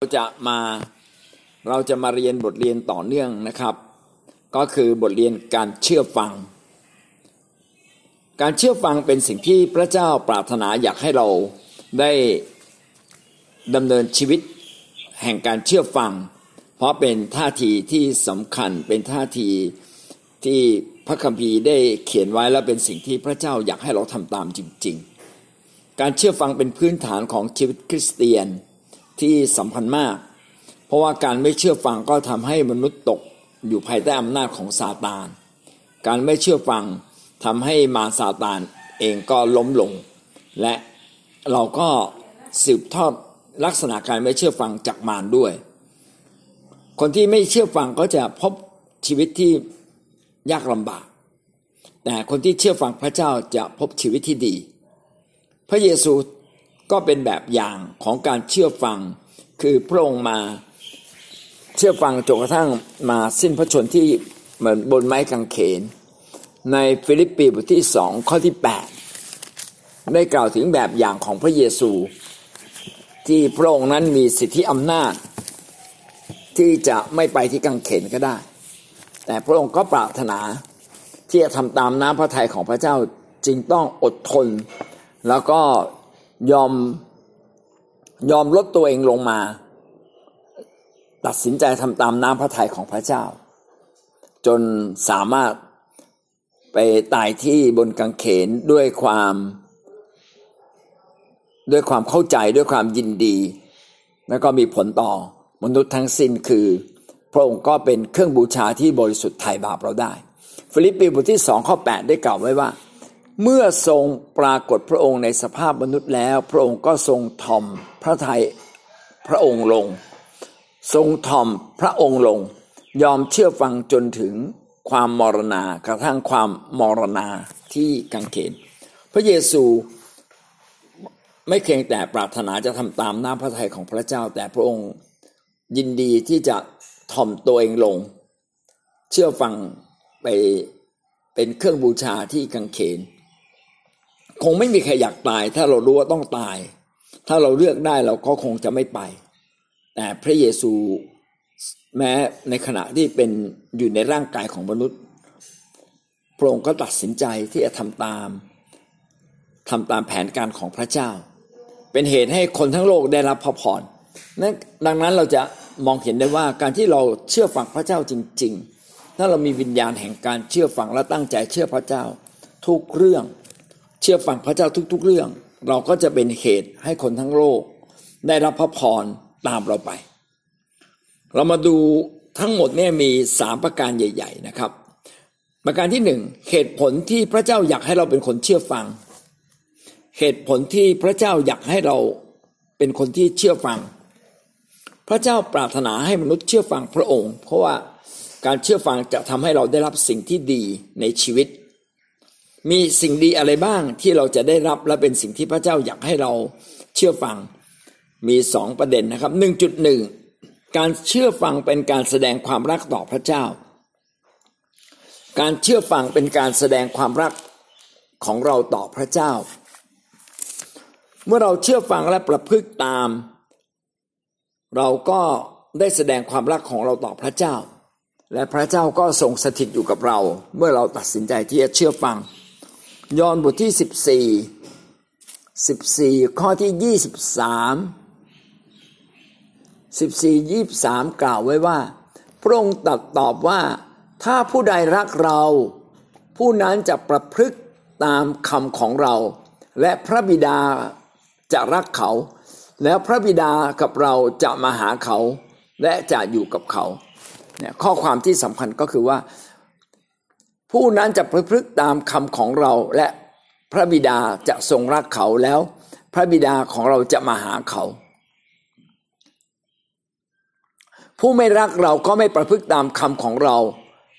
เราจะมาเราจะมาเรียนบทเรียนต่อเนื่องนะครับ ก็คือบทเรียนการเชื่อฟัง การเชื่อฟังเป็นสิ่งที่พระเจ้าปรารถนาอยากให้เราได้ดำเนินชีวิตแห่งการเชื่อฟัง เพราะเป็นท่าทีที่สำคัญเป็นท่าทีที่พระคัมภีร์ได้เขียนไว้และเป็นสิ่งที่พระเจ้าอยากให้เราทำตามจริง ๆ การเชื่อฟังเป็นพื้นฐานของชีวิตคริสเตียน ที่สำคัญมาก เพราะว่าการไม่เชื่อฟังก็ทำให้มนุษย์ตกอยู่ภายใต้อำนาจของซาตาน การไม่เชื่อฟังทำให้มาซาตานเองก็ล้มลง และเราก็สืบทอดลักษณะการไม่เชื่อฟังจากมารด้วย คนที่ไม่เชื่อฟังก็จะพบชีวิตที่ยากลำบาก แต่คนที่เชื่อฟังพระเจ้าจะพบชีวิตที่ดี พระเยซู ก็เป็นแบบอย่างของการเชื่อฟัง คือพระองค์มาเชื่อฟังจนกระทั่งมาสิ้นพระชนที่เหมือนบนไม้กางเขน ในฟิลิปปีบทที่สองข้อที่ 8 ได้กล่าวถึงแบบอย่างของพระเยซู ที่พระองค์นั้นมีสิทธิอำนาจ ที่จะไม่ไปที่กางเขนก็ได้ แต่พระองค์ก็ปรารถนาที่จะทำตามน้ำพระทัยของพระเจ้าจึงต้องอดทน แล้วก็ ยอมยอมลดตัวเองลงมา ตัดสินใจทำตามน้ำพระทัยของพระเจ้า จนสามารถไปตายที่บนกางเขนด้วยความ ด้วยความเข้าใจด้วยความยินดี แล้วก็มีผลต่อมนุษย์ทั้งสิ้นคือ พระองค์ก็เป็นเครื่องบูชาที่บริสุทธิ์ไถ่บาปเราได้ ฟิลิปปีบทที่สองข้อ8ได้กล่าวไว้ว่า เมื่อทรงปรากฏพระองค์ในสภาพมนุษย์แล้ว พระองค์ก็ทรงถ่อมพระทัยพระองค์ลง ทรงถ่อมพระองค์ลง ยอมเชื่อฟังจนถึงความมรณากระทั่งความมรณาที่กังเขน พระเยซูไม่เพียงแต่ปรารถนาจะทำตามน้ำพระทัยของพระเจ้า แต่พระองค์ยินดีที่จะทอมตัวเองลง เชื่อฟังไปเป็นเครื่องบูชาที่กังเขน คงไม่มีใครอยากตาย ถ้าเรารู้ว่าต้องตาย ถ้าเราเลือกได้เราก็คงจะไม่ไป แต่พระเยซูแม้ในขณะที่เป็นอยู่ในร่างกายของมนุษย์พระองค์ก็ตัดสินใจที่จะทำตามทำตามแผนการของพระเจ้า เป็นเหตุให้คนทั้งโลกได้รับพระพรนั้นดังนั้นเราจะมองเห็นได้ว่าการที่เราเชื่อฟังพระเจ้าจริง ๆ ถ้าเรามีวิญญาณแห่งการเชื่อฟังและตั้งใจเชื่อพระเจ้า ทุกเรื่อง เชื่อฟังพระเจ้าทุกๆเรื่อง เราก็จะเป็นเหตุให้คนทั้งโลก ได้รับพระพรตามเราไป เรามาดูทั้งหมดเนี่ยมีสามประการใหญ่ ๆ นะครับ ประการที่หนึ่งเหตุผลที่พระเจ้าอยากให้เราเป็นคนเชื่อฟัง เหตุผลที่พระเจ้าอยากให้เราเป็นคนที่เชื่อฟัง พระเจ้าปรารถนาให้มนุษย์เชื่อฟังพระองค์ เพราะว่าการเชื่อฟังจะทำให้เราได้รับสิ่งที่ดีในชีวิต มีสิ่งดีอะไรบ้างที่เราจะได้รับและเป็นสิ่งที่พระเจ้าอยากให้เราเชื่อฟัง มีสองประเด็นนะครับหนึ่งจุดหนึ่งการเชื่อฟังเป็นการแสดงความรักต่อพระเจ้า การเชื่อฟังเป็นการแสดงความรักของเราต่อพระเจ้า เมื่อเราเชื่อฟังและประพฤติตาม เราก็ได้แสดงความรักของเราต่อพระเจ้า และพระเจ้าก็ทรงสถิตอยู่กับเรา เมื่อเราตัดสินใจที่จะเชื่อฟัง ยอห์นบทที่สิบสี่สิบสี่ข้อที่ยี่สิบสามสิบสี่ยี่สามกล่าวไว้ว่า พระองค์ตรัสตอบว่า ถ้าผู้ใดรักเรา ผู้นั้นจะประพฤติตามคำของเรา และพระบิดาจะรักเขา แล้วพระบิดากับเราจะมาหาเขา และจะอยู่กับเขาเนี่ยข้อความที่สำคัญก็คือว่า ผู้นั้นจะประพฤติตามคำของเราและพระบิดาจะทรงรักเขาแล้ว พระบิดาของเราจะมาหาเขา ผู้ไม่รักเราก็ไม่ประพฤติตามคำของเรา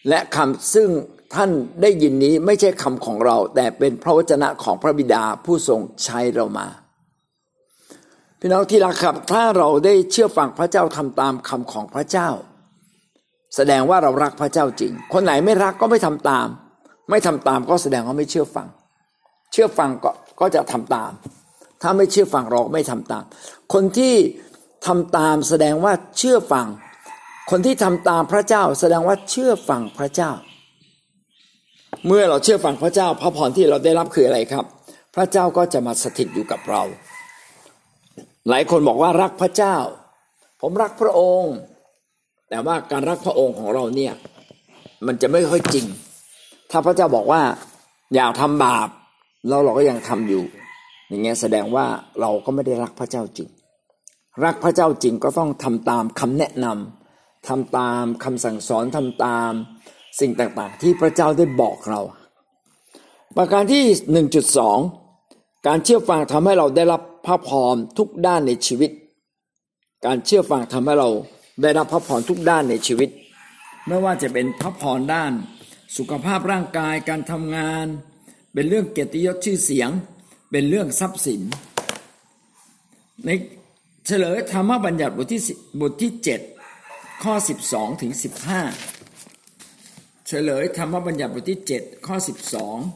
และคำซึ่งท่านได้ยินนี้ไม่ใช่คำของเรา แต่เป็นพระวจนะของพระบิดาผู้ทรงใช้เรามา พี่น้องที่รักครับ ถ้าเราได้เชื่อฟังพระเจ้าทำตามคำของพระเจ้า แสดงว่าเรารักพระเจ้าจริง คนไหนไม่รักก็ไม่ทำตาม ไม่ทำตามก็แสดงว่าไม่เชื่อฟัง เชื่อฟังก็ก็จะทำตาม ถ้าไม่เชื่อฟังเราไม่ทำตาม คนที่ทำตามแสดงว่าเชื่อฟัง คนที่ทำตามพระเจ้า แสดงว่าเชื่อฟังพระเจ้า เมื่อเราเชื่อฟังพระเจ้า พระพรที่เราได้รับคืออะไรครับ พระเจ้าก็จะมาสถิตอยู่กับเรา หลายคนบอกว่ารักพระเจ้า ผมรักพระองค์ แต่ว่าการรักพระองค์ของเราเนี่ย มันจะไม่ค่อยจริง ถ้าพระเจ้าบอกว่า อย่าทำบาปแล้วเราก็ยังทำอยู่ อย่างเงี้ยแสดงว่าเราก็ไม่ได้รักพระเจ้าจริง รักพระเจ้าจริงก็ต้องทำตามคำแนะนำทำตามคำสั่งสอนทำตามสิ่งต่างๆ ที่พระเจ้าได้บอกเรา ประการที่หนึ่งจุดสองการเชื่อฟังทำให้เราได้รับพระพรทุกด้านในชีวิต การเชื่อฟังทำให้เรา ได้รับพระพรทุกด้านในชีวิต ไม่ว่าจะเป็นพระพรด้าน สุขภาพร่างกายการทำงาน เป็นเรื่องเกียรติยศชื่อเสียง เป็นเรื่องทรัพย์สิน ในเฉลยธรรมบัญญัติบทที่บทที่ 7 ข้อ 12 ถึง 15 เฉลยธรรมบัญญัติบทที่ 7 ข้อ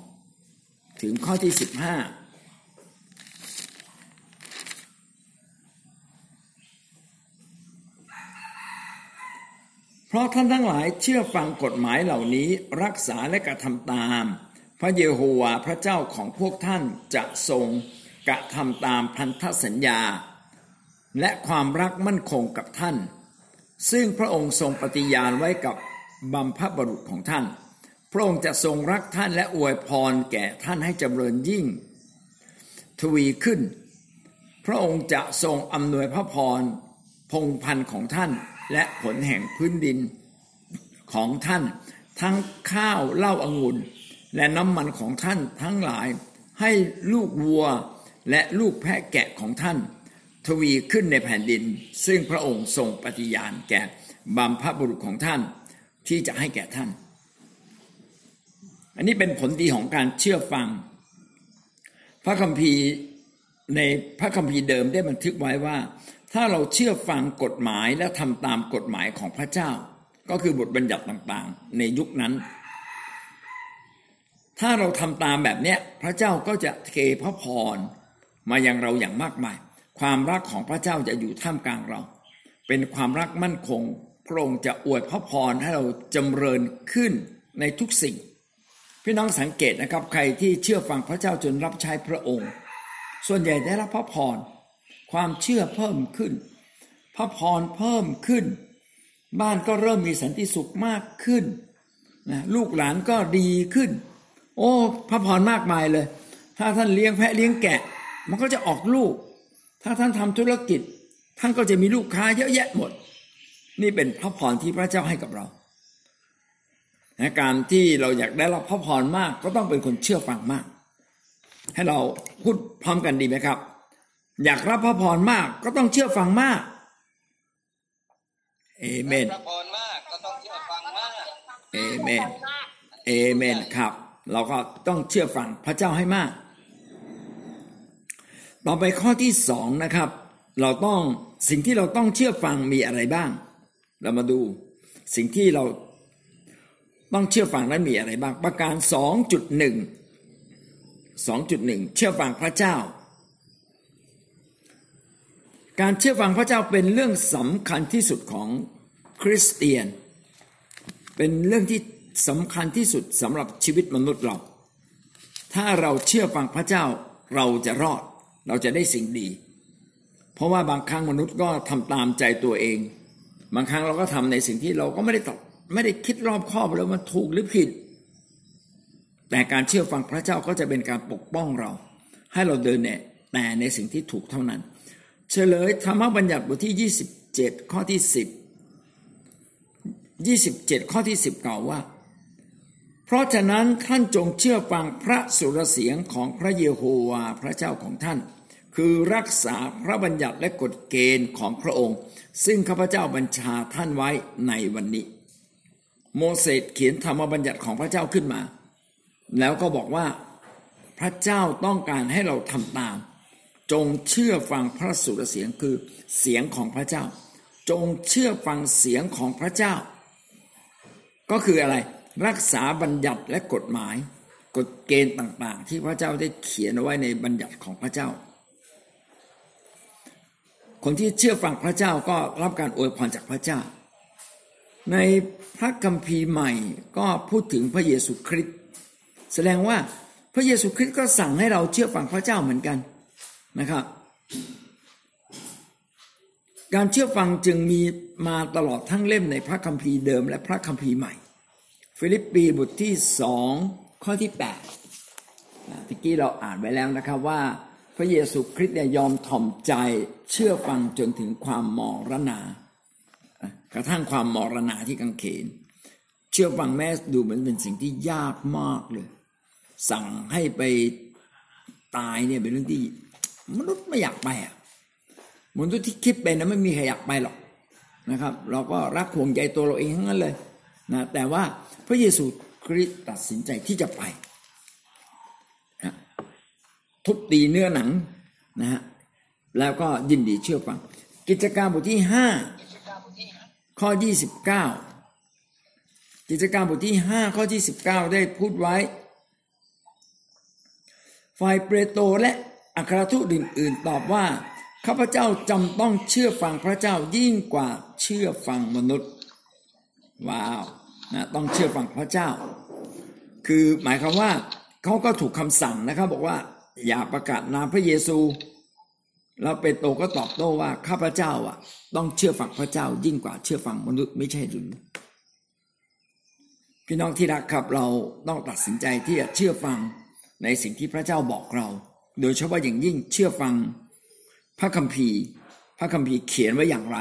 12 ถึงข้อที่ 15 เพราะท่านทั้งหลายเชื่อฟังกฎหมายเหล่านี้รักษาและกระทำตาม พระเยโฮวาห์พระเจ้าของพวกท่านจะทรงกระทำตามพันธสัญญา และความรักมั่นคงกับท่าน ซึ่งพระองค์ทรงปฏิญาณไว้กับบัมพบรุษของท่าน พระองค์จะทรงรักท่านและอวยพรแก่ท่านให้จำเริญยิ่ง ทวีขึ้น พระองค์จะทรงอำนวยพระพรพงพันของท่าน และผลแห่งพื้นดินของท่าน ทั้งข้าวเหล้าอางุ่นและน้ำมันของท่านทั้งหลายให้ลูกวัวและลูกแพะแกะของท่าน ทวีขึ้นในแผ่นดิน ซึ่งพระองค์ทรงปฏิญาณแก่บัมพบุรุษของท่านที่จะให้แก่ท่าน อันนี้เป็นผลดีของการเชื่อฟัง พระคัมภีร์ในพระคัมภีร์เดิมได้บันทึกไว้ว่า ถ้าเราเชื่อฟังกฎหมายและทำตามกฎหมายของพระเจ้า ก็คือบทบัญญัติต่างๆ ในยุคนั้น ถ้าเราทำตามแบบนี้พระเจ้าก็จะเทพระพรมายังเราอย่างมากมาย ความรักของพระเจ้าจะอยู่ท่ามกลางเรา เป็นความรักมั่นคงพระองค์จะอวยพระพรให้เราจำเริญขึ้นในทุกสิ่ง พี่น้องสังเกตนะครับ ใครที่เชื่อฟังพระเจ้าจนรับใช้พระองค์ ส่วนใหญ่ได้รับพระพร ความเชื่อเพิ่มขึ้น พระพรเพิ่มขึ้น บ้านก็เริ่มมีสันติสุขมากขึ้นนะลูกหลานก็ดีขึ้น โอ้พระพรมากมายเลย ถ้าท่านเลี้ยงแพะเลี้ยงแกะ มันก็จะออกลูก ถ้าท่านทำธุรกิจ ท่านก็จะมีลูกค้าเยอะแยะหมด นี่เป็นพระพรที่พระเจ้าให้กับเราการที่เราอยากได้รับพระพรมากก็ต้องเป็นคนเชื่อฟังมาก ให้เราพูดพร้อมกันดีไหมครับ อยากรับพระพรมากก็ต้องเชื่อฟังมากเอเมนพระพรมากก็ต้องเชื่อฟังมากเอเมนเอเมนครับ เราก็ต้องเชื่อฟังพระเจ้าให้มาก ต่อไปข้อที่สองนะครับ เราต้องสิ่งที่เราต้องเชื่อฟังมีอะไรบ้าง เรามาดูสิ่งที่เราต้องเชื่อฟังนั้นมีอะไรบ้าง ประการสองจุดหนึ่งสองจุดหนึ่งเชื่อฟังพระเจ้า การเชื่อฟังพระเจ้าเป็นเรื่องสำคัญที่สุดของคริสเตียน เป็นเรื่องที่สำคัญที่สุดสำหรับชีวิตมนุษย์เรา ถ้าเราเชื่อฟังพระเจ้าเราจะรอด เราจะได้สิ่งดี เพราะว่าบางครั้งมนุษย์ก็ทำตามใจตัวเอง บางครั้งเราก็ทำในสิ่งที่เราก็ไม่ได้ตอบไม่ได้คิดรอบคอบแล้วมันถูกหรือผิด แต่การเชื่อฟังพระเจ้าก็จะเป็นการปกป้องเรา ให้เราเดินเนี่ยแต่ในสิ่งที่ถูกเท่านั้น เฉลยธรรมบัญญัติบทที่ 27 ข้อที่ 10 27 ข้อที่ 10 กล่าวว่า เพราะฉะนั้นท่านจงเชื่อฟังพระสุรเสียงของพระเยโฮวาพระเจ้าของท่าน คือรักษาพระบัญญัติและกฎเกณฑ์ของพระองค์ ซึ่งข้าพเจ้าบัญชาท่านไว้ในวันนี้ โมเสสเขียนธรรมบัญญัติของพระเจ้าขึ้นมา แล้วก็บอกว่าพระเจ้าต้องการให้เราทำตาม จงเชื่อฟังพระสุรเสียงคือเสียงของพระเจ้า จงเชื่อฟังเสียงของพระเจ้า ก็คืออะไรรักษาบัญญัติและกฎหมาย กฎเกณฑ์ต่าง ๆ ที่พระเจ้าได้เขียนเอาไว้ในบัญญัติของพระเจ้า คนที่เชื่อฟังพระเจ้าก็รับการอวยพรจากพระเจ้า ในพระคัมภีร์ใหม่ก็พูดถึงพระเยซูคริสต์แสดงว่าพระเยซูคริสต์ก็สั่งให้เราเชื่อฟังพระเจ้าเหมือนกัน นะครับ การเชื่อฟังจึงมีมาตลอดทั้งเล่มในพระคัมภีร์เดิมและพระคัมภีร์ใหม่ ฟิลิปปีบทที่สองข้อที่8ปดที่กี้เราอ่านไว้แล้วนะครับว่า พระเยซูคริสต์เนี่ยยอมถ่อมใจเชื่อฟังจนถึงความมรณากระทั่งความมรณาที่กังเขน เชื่อฟังแม้ดูเหมือนเป็นสิ่งที่ยากมากเลย สั่งให้ไปตายเนี่ยเป็นเรื่องที่ มนุษย์ไม่อยากไปอะมนุษย์ที่คิดเป็นนะไม่มีใครอยากไปหรอกนะครับ เราก็รักห่วงใจตัวเราเองทั้งนั้นเลยนะแต่ว่าพระเยซูคริสต์ตัดสินใจที่จะไปทุบตีเนื้อหนังนะฮะแล้วก็ยินดีเชื่อฟัง กิจการบทที่ห้าข้อยี่สิบเก้ากิจการบทที่ห้าข้อที่สิบเก้าได้พูดไว้ ฝ่ายเปโตรและ อัครทูตอื่นๆตอบว่าข้าพเจ้าจำต้องเชื่อฟังพระเจ้ายิ่งกว่าเชื่อฟังมนุษย์ว้าวนะต้องเชื่อฟังพระเจ้า คือหมายความว่าเขาก็ถูกคำสั่งนะครับ บอกว่า อย่าประกาศนามพระเยซูแล้วเปโตรก็ตอบโต้ว่าข้าพเจ้าอะ ต้องเชื่อฟังพระเจ้า ยิ่งกว่าเชื่อฟังมนุษย์ไม่ใช่หรือพี่น้องที่รักครับเราต้องตัดสินใจที่จะเชื่อฟังในสิ่งที่พระเจ้าบอกเรา โดยเฉพาะอย่างยิ่งเชื่อฟังพระคัมภีร์ พระคัมภีร์เขียนไว้อย่างไร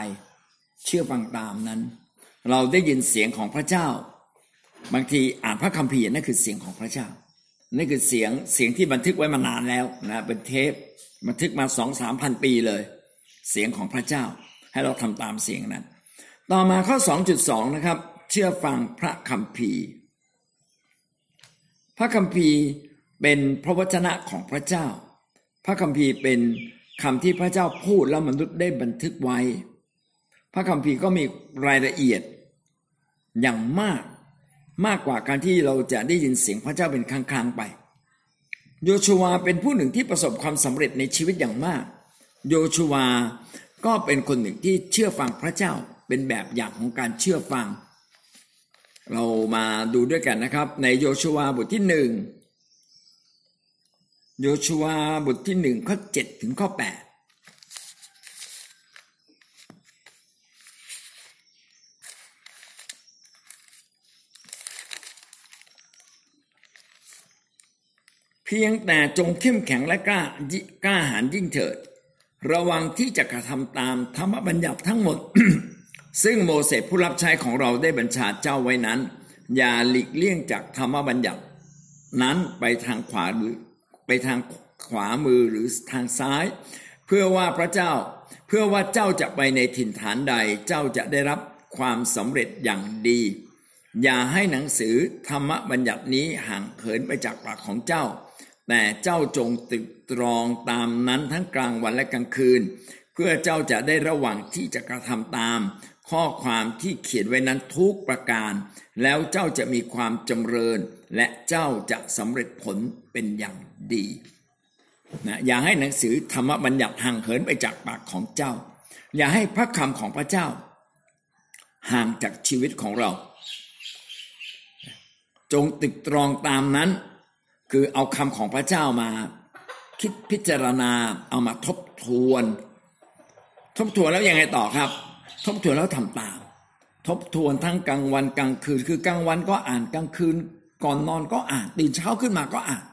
เชื่อฟังตามนั้น เราได้ยินเสียงของพระเจ้า บางทีอ่านพระคัมภีร์นั่นคือเสียงของพระเจ้านี่คือเสียงเสียงที่บันทึกไว้มานานแล้วนะเป็นเทปบันทึกมาสองสามพันปีเลย เสียงของพระเจ้าให้เราทำตามเสียงนั้น ต่อมาข้อ 2.2 นะครับ เชื่อฟังพระคัมภีร์ พระคัมภีร์ เป็นพระวจนะของพระเจ้า พระคัมภีร์เป็นคำที่พระเจ้าพูดแล้วมนุษย์ได้บันทึกไว้ พระคัมภีร์ก็มีรายละเอียดอย่างมากมากกว่าการที่เราจะได้ยินเสียงพระเจ้าเป็นครั้งๆไป โยชูวาเป็นผู้หนึ่งที่ประสบความสำเร็จในชีวิตอย่างมาก โยชูวาก็เป็นคนหนึ่งที่เชื่อฟังพระเจ้าเป็นแบบอย่างของการเชื่อฟัง เรามาดูด้วยกันนะครับ ในโยชูวาบทที่หนึ่ง โยชูวบทที่หนึ่งข้อเจ็ดถึงข้อแปดเพียงแต่จงเข้มแข็งและกล้ากล้าหาญยิ่งเถิด ระวังที่จะกระทำตามธรรมบัญญัติทั้งหมด ซึ่งโมเสสผู้รับใช้ของเราได้บัญชาเจ้าไว้นั้น อย่าหลีกเลี่ยงจากธรรมบัญญัตินั้นไปทางขวาหรือ ไปทางขวามือหรือทางซ้าย เพื่อว่าพระเจ้า เพื่อว่าเจ้าจะไปในถิ่นฐานใด เจ้าจะได้รับความสำเร็จอย่างดี อย่าให้หนังสือธรรมบัญญัตินี้ห่างเหินไปจากปากของเจ้า แต่เจ้าจงตึกตรองตามนั้นทั้งกลางวันและกลางคืน เพื่อเจ้าจะได้ระวังที่จะกระทำตาม ข้อความที่เขียนไว้นั้นทุกประการ แล้วเจ้าจะมีความจำเริญ และเจ้าจะสำเร็จผลเป็นอย่าง ดีนะอย่าให้หนังสือธรรมบัญญัติห่างเหินไปจากปากของเจ้า อย่าให้พระคำของพระเจ้า ห่างจากชีวิตของเรา จงตึกตรองตามนั้น คือเอาคำของพระเจ้ามา คิดพิจารณาเอามาทบทวน ทบทวนแล้วยังไงต่อครับ ทบทวนแล้วทำตามทบทวนทั้งกลางวันกลางคืน คือกลางวันก็อ่านกลางคืน ก่อนนอนก็อ่านตื่นเช้าขึ้นมาก็อ่าน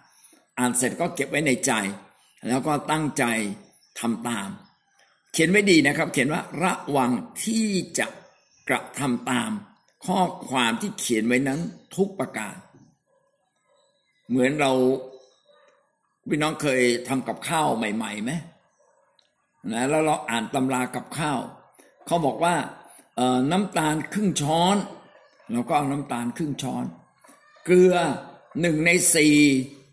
อ่านเสร็จก็เก็บไว้ในใจ แล้วก็ตั้งใจทำตาม เขียนไว้ดีนะครับ เขียนว่าระวังที่จะกระทำตาม ข้อความที่เขียนไว้นั้นทุกประการ เหมือนเราพี่น้องเคยทำกับข้าวใหม่ๆไหมนะแล้วเราอ่านตำรากับข้าว เขาบอกว่าน้ำตาลครึ่งช้อนเราก็เอาน้ำตาลครึ่งช้อน เกลือหนึ่งในสี่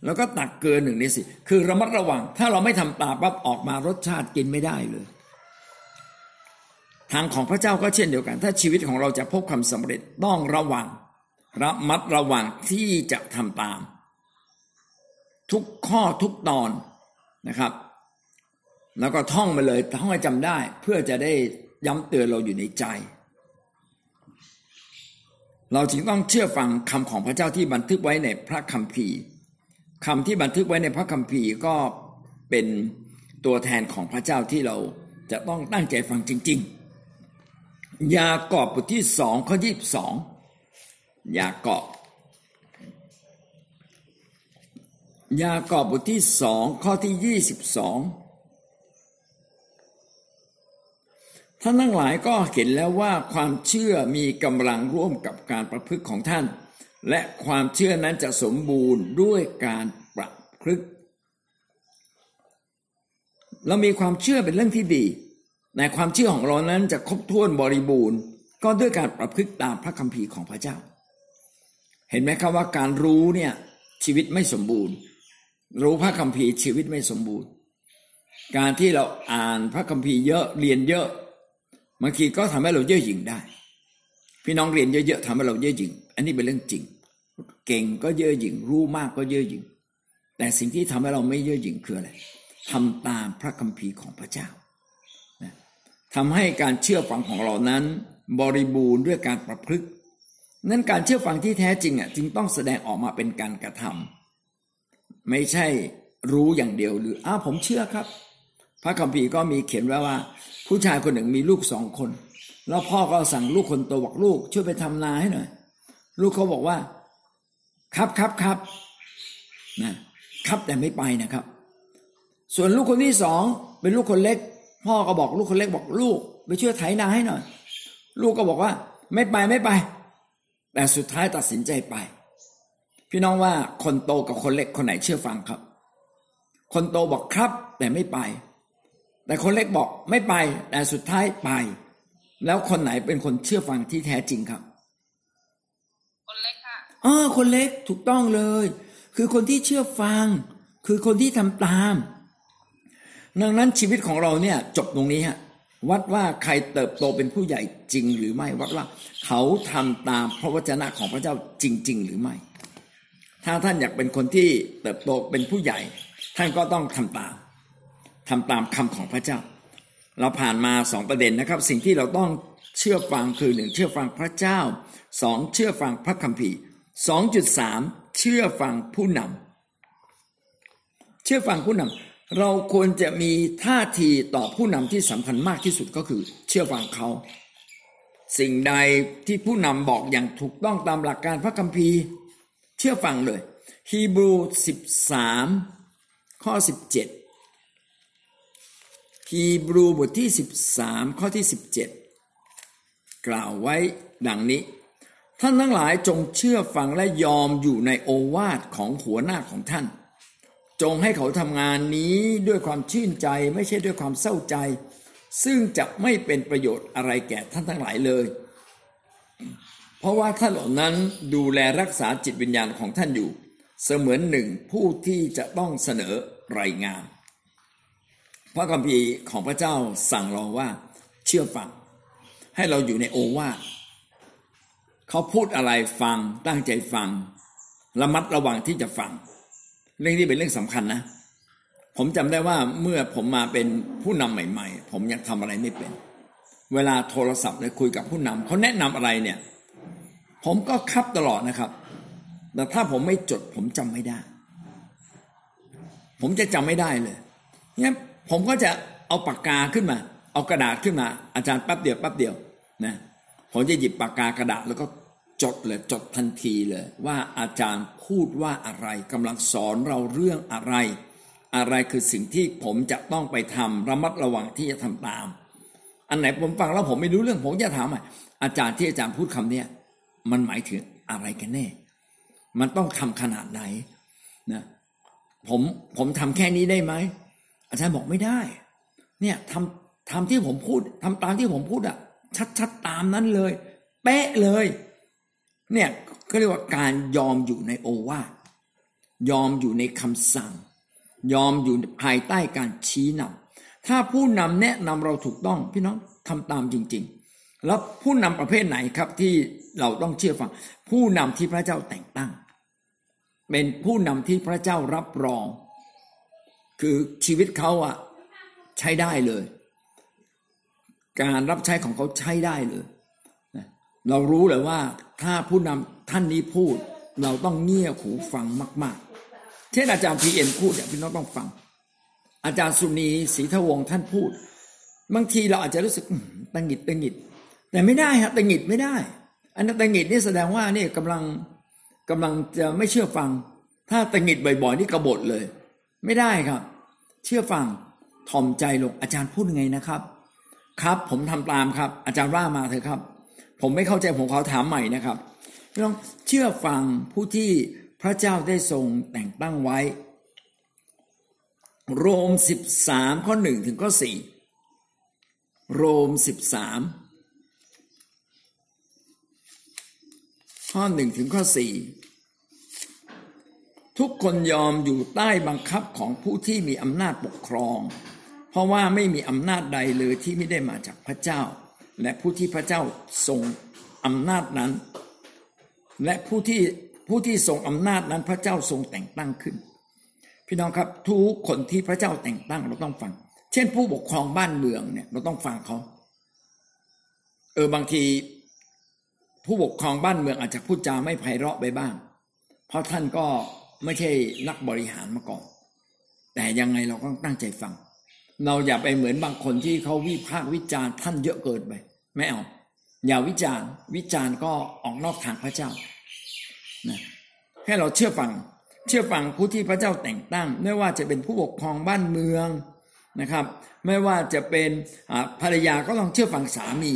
แล้วก็ตักเกลือหนึ่งในสี่คือระมัดระวัง ถ้าเราไม่ทำตามปั๊บออกมารสชาติกินไม่ได้เลย ทางของพระเจ้าก็เช่นเดียวกัน ถ้าชีวิตของเราจะพบความสำเร็จต้องระวัง ระมัดระวังที่จะทำตาม ทุกข้อทุกตอนนะครับ แล้วก็ท่องมาเลยท่องให้จำได้ เพื่อจะได้ย้ำเตือนเราอยู่ในใจเราจึงต้องเชื่อฟังคำของพระเจ้าที่บันทึกไว้ในพระคัมภีร์ คำที่บันทึกไว้ในพระคัมภีร์ก็เป็นตัวแทนของพระเจ้าที่เราจะต้องตั้งใจฟังจริง ๆ ยากอบบทที่สองข้อยี่สิบสองยากอบ ยากอบบทที่สองข้อที่ยี่สิบสองท่านทั้งหลายก็เห็นแล้วว่าความเชื่อมีกำลังร่วมกับการประพฤติของท่าน และความเชื่อนั้นจะสมบูรณ์ด้วยการประพฤติเรามีความเชื่อเป็นเรื่องที่ดีในความเชื่อของเรานั้นจะครบถ้วนบริบูรณ์ ก็ด้วยการประพฤติตามพระคัมภีร์ของพระเจ้า เห็นไหมครับว่าการรู้เนี่ยชีวิตไม่สมบูรณ์ รู้พระคัมภีร์ชีวิตไม่สมบูรณ์ การที่เราอ่านพระคัมภีร์เยอะเรียนเยอะบางทีก็ทำให้เราเย่อหยิ่งได้ พี่น้องเรียนเยอะๆทำให้เราเย่อหยิ่ง อันนี้เป็นเรื่องจริง เก่งก็เย่อหยิ่งรู้มากก็เย่อหยิ่ง แต่สิ่งที่ทำให้เราไม่เย่อหยิ่งคืออะไรทำตามพระคัมภีร์ของพระเจ้าทำให้การเชื่อฟังของเรานั้น บริบูรณ์ด้วยการประพฤตินั้นการเชื่อฟังที่แท้จริงอะจึงต้องแสดงออกมาเป็นการกระทำไม่ใช่รู้อย่างเดียวหรืออ้าผมเชื่อครับ พระคัมภีร์ก็มีเขียนไว้ว่า ผู้ชายคนหนึ่งมีลูกสองคน แล้วพ่อก็สั่งลูกคนโตบอกลูก ช่วยไปทำนาให้หน่อยลูกเขาบอกว่า ครับครับครับนะครับแต่ไม่ไปนะครับ ส่วนลูกคนที่สองเป็นลูกคนเล็ก พ่อก็บอกลูกคนเล็กบอกลูกไปช่วยไถนาให้หน่อย ลูกก็บอกว่า ไม่ไปไม่ไป แต่สุดท้ายตัดสินใจไป พี่น้องว่าคนโตกับคนเล็กคนไหนเชื่อฟังครับ คนโตบอกครับ แต่ไม่ไป แต่คนเล็กบอกไม่ไป แต่สุดท้ายไป แล้วคนไหนเป็นคนเชื่อฟังที่แท้จริงครับ เออ คนเล็กถูกต้องเลย คือคนที่เชื่อฟัง คือคนที่ทำตาม ดังนั้นชีวิตของเราเนี่ยจบตรงนี้ฮะวัดว่าใครเติบโตเป็นผู้ใหญ่จริงหรือไม่ วัดว่าเขาทำตามพระวจนะของพระเจ้าจริง ๆ หรือไม่ ถ้าท่านอยากเป็นคนที่เติบโตเป็นผู้ใหญ่ ท่านก็ต้องทำตามทำตามคำของพระเจ้า เราผ่านมาสองประเด็นนะครับ สิ่งที่เราต้องเชื่อฟังคือหนึ่งเชื่อฟังพระเจ้าสองเชื่อฟังพระคัมภีร์ สองจุดสามเชื่อฟังผู้นำเชื่อฟังผู้นำเราควรจะมีท่าทีต่อผู้นำที่สำคัญมากที่สุดก็คือ เชื่อฟังเขา สิ่งใดที่ผู้นำบอกอย่างถูกต้องตามหลักการพระคัมภีร์ เชื่อฟังเลยฮีบรู13 ข้อ 17ฮีบรูบทที่ 13 ข้อที่ 17 กล่าวไว้ดังนี้ ท่านทั้งหลายจงเชื่อฟังและยอมอยู่ในโอวาทของหัวหน้าของท่าน จงให้เขาทำงานนี้ด้วยความชื่นใจไม่ใช่ด้วยความเศร้าใจ ซึ่งจะไม่เป็นประโยชน์อะไรแก่ท่านทั้งหลายเลย เพราะว่าท่านเหล่านั้นดูแลรักษาจิตวิญญาณของท่านอยู่ เสมือนหนึ่งผู้ที่จะต้องเสนอรายงาน พระคัมภีร์ของพระเจ้าสั่งเราว่าเชื่อฟัง ให้เราอยู่ในโอวาท เขาพูดอะไรฟังตั้งใจฟัง ระมัดระวังที่จะฟัง เรื่องนี้เป็นเรื่องสำคัญนะ ผมจำได้ว่าเมื่อผมมาเป็นผู้นำใหม่ ๆ ผมยังทำอะไรไม่เป็น เวลาโทรศัพท์เลยคุยกับผู้นำเขาแนะนำอะไรเนี่ย ผมก็คับตลอดนะครับ แต่ถ้าผมไม่จด ผมจำไม่ได้ ผมจะจำไม่ได้เลยเนี่ยผมก็จะเอาปากกาขึ้นมา เอากระดาษขึ้นมา อาจารย์แป๊บเดียวแป๊บเดียวนะ ผมจะหยิบปากกากระดาษแล้วก็จดเลยจดทันทีเลย ว่าอาจารย์พูดว่าอะไรกำลังสอนเราเรื่องอะไร อะไรคือสิ่งที่ผมจะต้องไปทำระมัดระวังที่จะทำตาม อันไหนผมฟังแล้วผมไม่รู้เรื่องผมจะถามอาจารย์ที่อาจารย์พูดคำเนี้ยมันหมายถึงอะไรกันแน่ มันต้องทำขนาดไหนนะผมผมทำแค่นี้ได้ไหมอาจารย์บอกไม่ได้ เนี่ยทำทำที่ผมพูดทำตามที่ผมพูดอะ ชัดๆตามนั้นเลย เป๊ะเลย เนี่ยก็เรียกว่าการยอมอยู่ในโอวาทยอมอยู่ในคำสั่ง ยอมอยู่ภายใต้การชี้นำถ้าผู้นำแนะนำเราถูกต้องพี่น้องทำตามจริง ๆ แล้วผู้นำประเภทไหนครับที่เราต้องเชื่อฟัง ผู้นำที่พระเจ้าแต่งตั้ง เป็นผู้นำที่พระเจ้ารับรอง คือชีวิตเขาอะใช้ได้เลย การรับใช้ของเขาใช้ได้เลยเรารู้เลยว่าถ้าผู้นำท่านนี้พูด เราต้องเงี่ยหูฟังมาก ๆ เช่นอาจารย์พีเอ็มพูดเนี่ยพี่น้องต้องฟัง อาจารย์สุนีศรีทวงท่านพูด บางทีเราอาจจะรู้สึกตังหงิดตังหงิด แต่ไม่ได้ครับตังหงิดไม่ได้ อันนั้นตังหงิดนี่แสดงว่านี่กำลังกำลังจะไม่เชื่อฟัง ถ้าตังหงิดบ่อย ๆ นี่กบฏเลย ไม่ได้ครับ เชื่อฟังถ่อมใจลงอาจารย์พูดไงนะครับ ครับ ผมทำตามครับ อาจารย์ว่ามาเถอะครับ ผมไม่เข้าใจผมขอถามใหม่นะครับพี่น้องเชื่อฟังผู้ที่พระเจ้าได้ทรงแต่งตั้งไว้ โรมสิบสามข้อหนึ่งถึงข้อสี่โรมสิบสามข้อหนึ่งถึงข้อสี่ทุกคนยอมอยู่ใต้บังคับของผู้ที่มีอำนาจปกครอง ราะว่าไม่มีอำนาจใดเลยที่ไม่ได้มาจากพระเจ้า และผู้ที่พระเจ้าทรงอำนาจนั้น และผู้ที่ผู้ที่ทรงอำนาจนั้นพระเจ้าทรงแต่งตั้งขึ้น พี่น้องครับทุกคนที่พระเจ้าแต่งตั้งเราต้องฟัง เช่น ผู้ปกครองบ้านเมืองเนี่ยเราต้องฟังเขาเออบางทีผู้ปกครองบ้านเมืองอาจจะพูดจาไม่ไพเราะไปบ้าง เพราะท่านก็ไม่ใช่นักบริหารมาก่อน แต่ยังไงเราก็ตั้งใจฟัง เราอย่าไปเหมือนบางคนที่เขาวิพากษ์วิจารณ์ท่านเยอะเกินไปไม่เอาอย่าวิจารณ์วิจารณ์ก็ออกนอกทางพระเจ้านะให้เราเชื่อฟัง เชื่อฟังผู้ที่พระเจ้าแต่งตั้ง ไม่ว่าจะเป็นผู้ปกครองบ้านเมืองนะครับ ไม่ว่าจะเป็นภรรยาก็ต้องเชื่อฟังสามี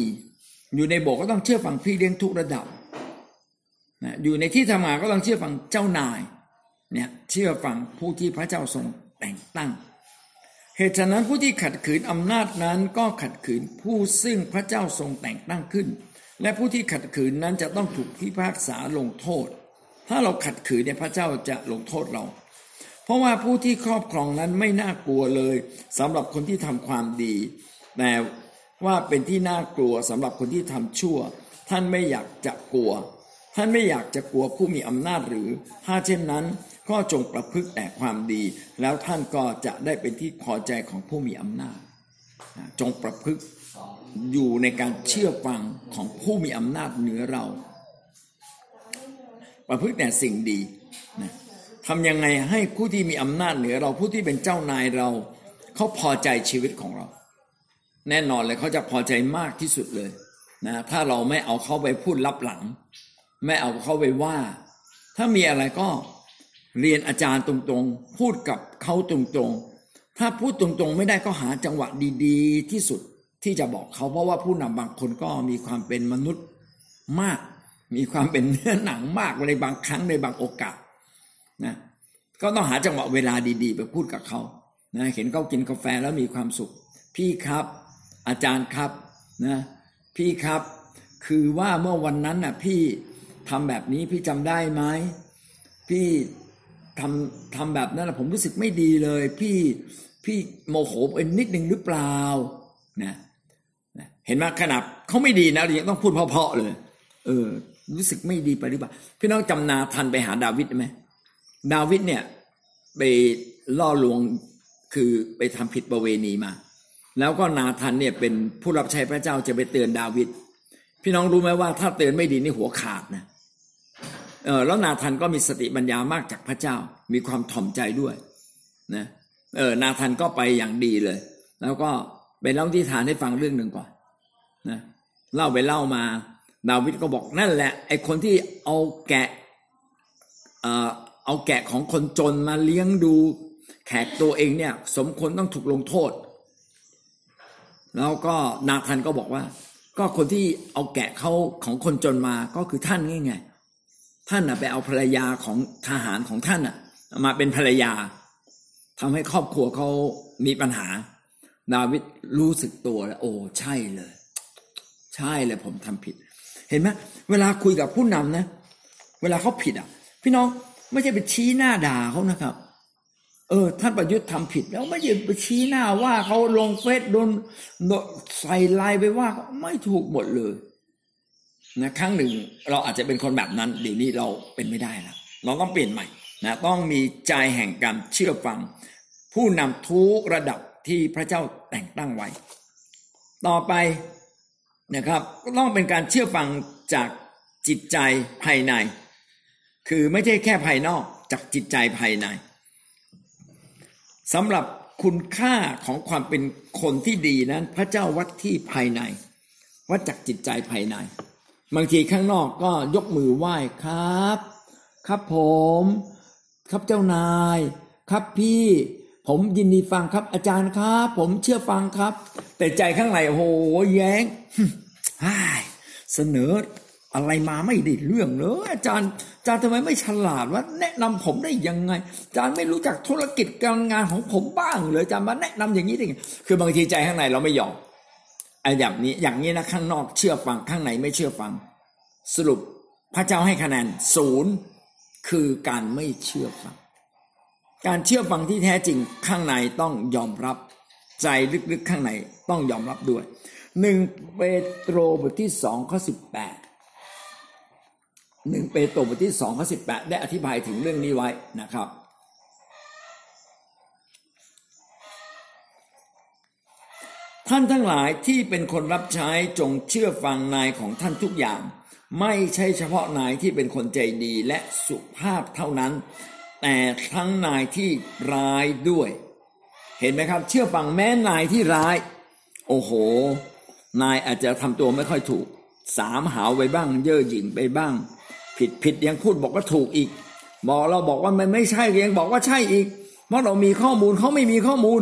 อยู่ในโบสถ์ก็ต้องเชื่อฟังพี่เลี้ยงทุกระดับนะอยู่ในที่ทำงานก็ต้องเชื่อฟังเจ้านายเนี่ยเชื่อฟังผู้ที่พระเจ้าทรงแต่งตั้ง เหตุฉะนั้นผู้ที่ขัดขืนอำนาจนั้นก็ขัดขืนผู้ซึ่งพระเจ้าทรงแต่งตั้งขึ้น และผู้ที่ขัดขืนนั้นจะต้องถูกพิพากษาลงโทษ ถ้าเราขัดขืนเนี่ยพระเจ้าจะลงโทษเรา เพราะว่าผู้ที่ครอบครองนั้นไม่น่ากลัวเลยสำหรับคนที่ทำความดี แต่ว่าเป็นที่น่ากลัวสำหรับคนที่ทำชั่ว ท่านไม่อยากจะกลัว ท่านไม่อยากจะกลัวผู้มีอำนาจหรือ ถ้าเช่นนั้น ก็จงประพฤติแต่ความดี แล้วท่านก็จะได้เป็นที่พอใจของผู้มีอำนาจ จงประพฤติอยู่ในการเชื่อฟังของผู้มีอำนาจเหนือเรา ประพฤติแต่สิ่งดีนะทำยังไงให้ผู้ที่มีอำนาจเหนือเราผู้ที่เป็นเจ้านายเรา เขาพอใจชีวิตของเรา แน่นอนเลยเขาจะพอใจมากที่สุดเลยนะถ้าเราไม่เอาเขาไปพูดลับหลัง ไม่เอาเขาไปว่า ถ้ามีอะไรก็ เรียนอาจารย์ตรงๆ พูดกับเขาตรงๆ ถ้าพูดตรงๆ ไม่ได้ก็หาจังหวะดีๆ ที่สุดที่จะบอกเขาเพราะว่าผู้นำบางคนก็มีความเป็นมนุษย์มาก มีความเป็นเนื้อหนังมากในบางครั้งในบางโอกาสนะก็ต้องหาจังหวะเวลาดีๆ ไปพูดกับเขานะเห็นเขากินกาแฟแล้วมีความสุข พี่ครับ อาจารย์ครับนะพี่ครับ คือว่าเมื่อวันนั้นน่ะพี่ทำแบบนี้พี่จำได้ไหมพี่ ทำทำแบบนั้นนะผมรู้สึกไม่ดีเลย พี่พี่โมโหเป็นนิดนึงหรือเปล่านะนะเห็นไหมขนาดเขาไม่ดีนะเรายังต้องพูดเพาะๆเลย เออ รู้สึกไม่ดีไปหรือเปล่าพี่น้องจำนาทันไปหาดาวิดไหมดาวิดเนี่ยไปล่อลวงคือไปทำผิดประเวณีมา แล้วก็นาทันเนี่ยเป็นผู้รับใช้พระเจ้าจะไปเตือนดาวิดพี่น้องรู้ไหมว่าถ้าเตือนไม่ดีนี่หัวขาดนะ แล้วนาธันก็มีสติปัญญามากจากพระเจ้า มีความถ่อมใจด้วยนะเออนาธันก็ไปอย่างดีเลย แล้วก็ไปเล่าที่ฐานให้ฟังเรื่องหนึ่งก่อนนะเล่าไปเล่ามาดาวิดก็บอกนั่นแหละไอ้คนที่เอาแกะเอ่อเอาแกะของคนจนมาเลี้ยงดู แขกตัวเองเนี่ย สมควรต้องถูกลงโทษ แล้วก็นาธันก็บอกว่า ก็คนที่เอาแกะเขาของคนจนมาก็คือท่านนี่ไง ท่านน่ะไปเอาภรรยาของทหารของท่านน่ะมาเป็นภรรยาทำให้ครอบครัวเขามีปัญหา ดาวิดรู้สึกตัวแล้วโอ้ใช่เลย ใช่เลยผมทำผิด เห็นไหมเวลาคุยกับผู้นำนะ เวลาเขาผิดอะ พี่น้องไม่ใช่ไปชี้หน้าด่าเขานะครับ เออ ท่านประยุทธ์ทำผิด แล้วไม่ใช่ไปชี้หน้าว่าเขาลงเฟซโดนใส่ไลน์ไปว่าเขาไม่ถูกหมดเลย นะครั้งหนึ่งเราอาจจะเป็นคนแบบนั้นเดี๋ยวนี้เราเป็นไม่ได้แล้วเราต้องเปลี่ยนใหม่นะต้องมีใจแห่งการเชื่อฟัง ผู้นำทุกระดับที่พระเจ้าแต่งตั้งไว้ ต่อไปนะครับก็ต้องเป็นการเชื่อฟังจากจิตใจภายใน คือไม่ใช่แค่ภายนอกจากจิตใจภายในสำหรับคุณค่าของความเป็นคนที่ดีนั้น พระเจ้าวัดที่ภายในวัดจากจิตใจภายใน บางทีข้างนอกก็ยกมือไหว้ครับ ครับผม ครับเจ้านาย ครับพี่ ผมยินดีฟังครับ อาจารย์ครับ ผมเชื่อฟังครับ แต่ใจข้างในโอ้โหแย้งฮ่ายเสนออะไรมาไม่ได้เรื่องเลยอาจารย์อาจารย์ทำไมไม่ฉลาดว่าแนะนำผมได้ยังไงอาจารย์ไม่รู้จักธุรกิจการงานของผมบ้างเลยอาจารย์มาแนะนำอย่างนี้ได้ไงคือบางทีใจข้างในเราไม่ยอม ไอ้อย่างนี้อย่างนี้นะข้างนอกเชื่อฟังข้างในไม่เชื่อฟัง สรุปพระเจ้าให้คะแนนศูนย์คือการไม่เชื่อฟัง การเชื่อฟังที่แท้จริงข้างในต้องยอมรับ ใจลึกๆข้างในต้องยอมรับด้วยหนึ่งเปโตรบทที่สองข้อสิบแปดหนึ่งเปโตรบทที่สองข้อสิบแปดได้อธิบายถึงเรื่องนี้ไว้นะครับ ท่านทั้งหลายที่เป็นคนรับใช้จงเชื่อฟังนายของท่านทุกอย่าง ไม่ใช่เฉพาะนายที่เป็นคนใจดีและสุภาพเท่านั้น แต่ทั้งนายที่ร้ายด้วย เห็นไหมครับ เชื่อฟังแม้นายที่ร้าย โอ้โห นายอาจจะทำตัวไม่ค่อยถูก สามหาวไปบ้าง เย่อหยิ่งไปบ้าง ผิดผิดยังพูดบอกว่าถูกอีกบอกเราบอกว่ามันไม่ใช่ยังบอกว่าใช่อีก เพราะเรามีข้อมูลเขาไม่มีข้อมูล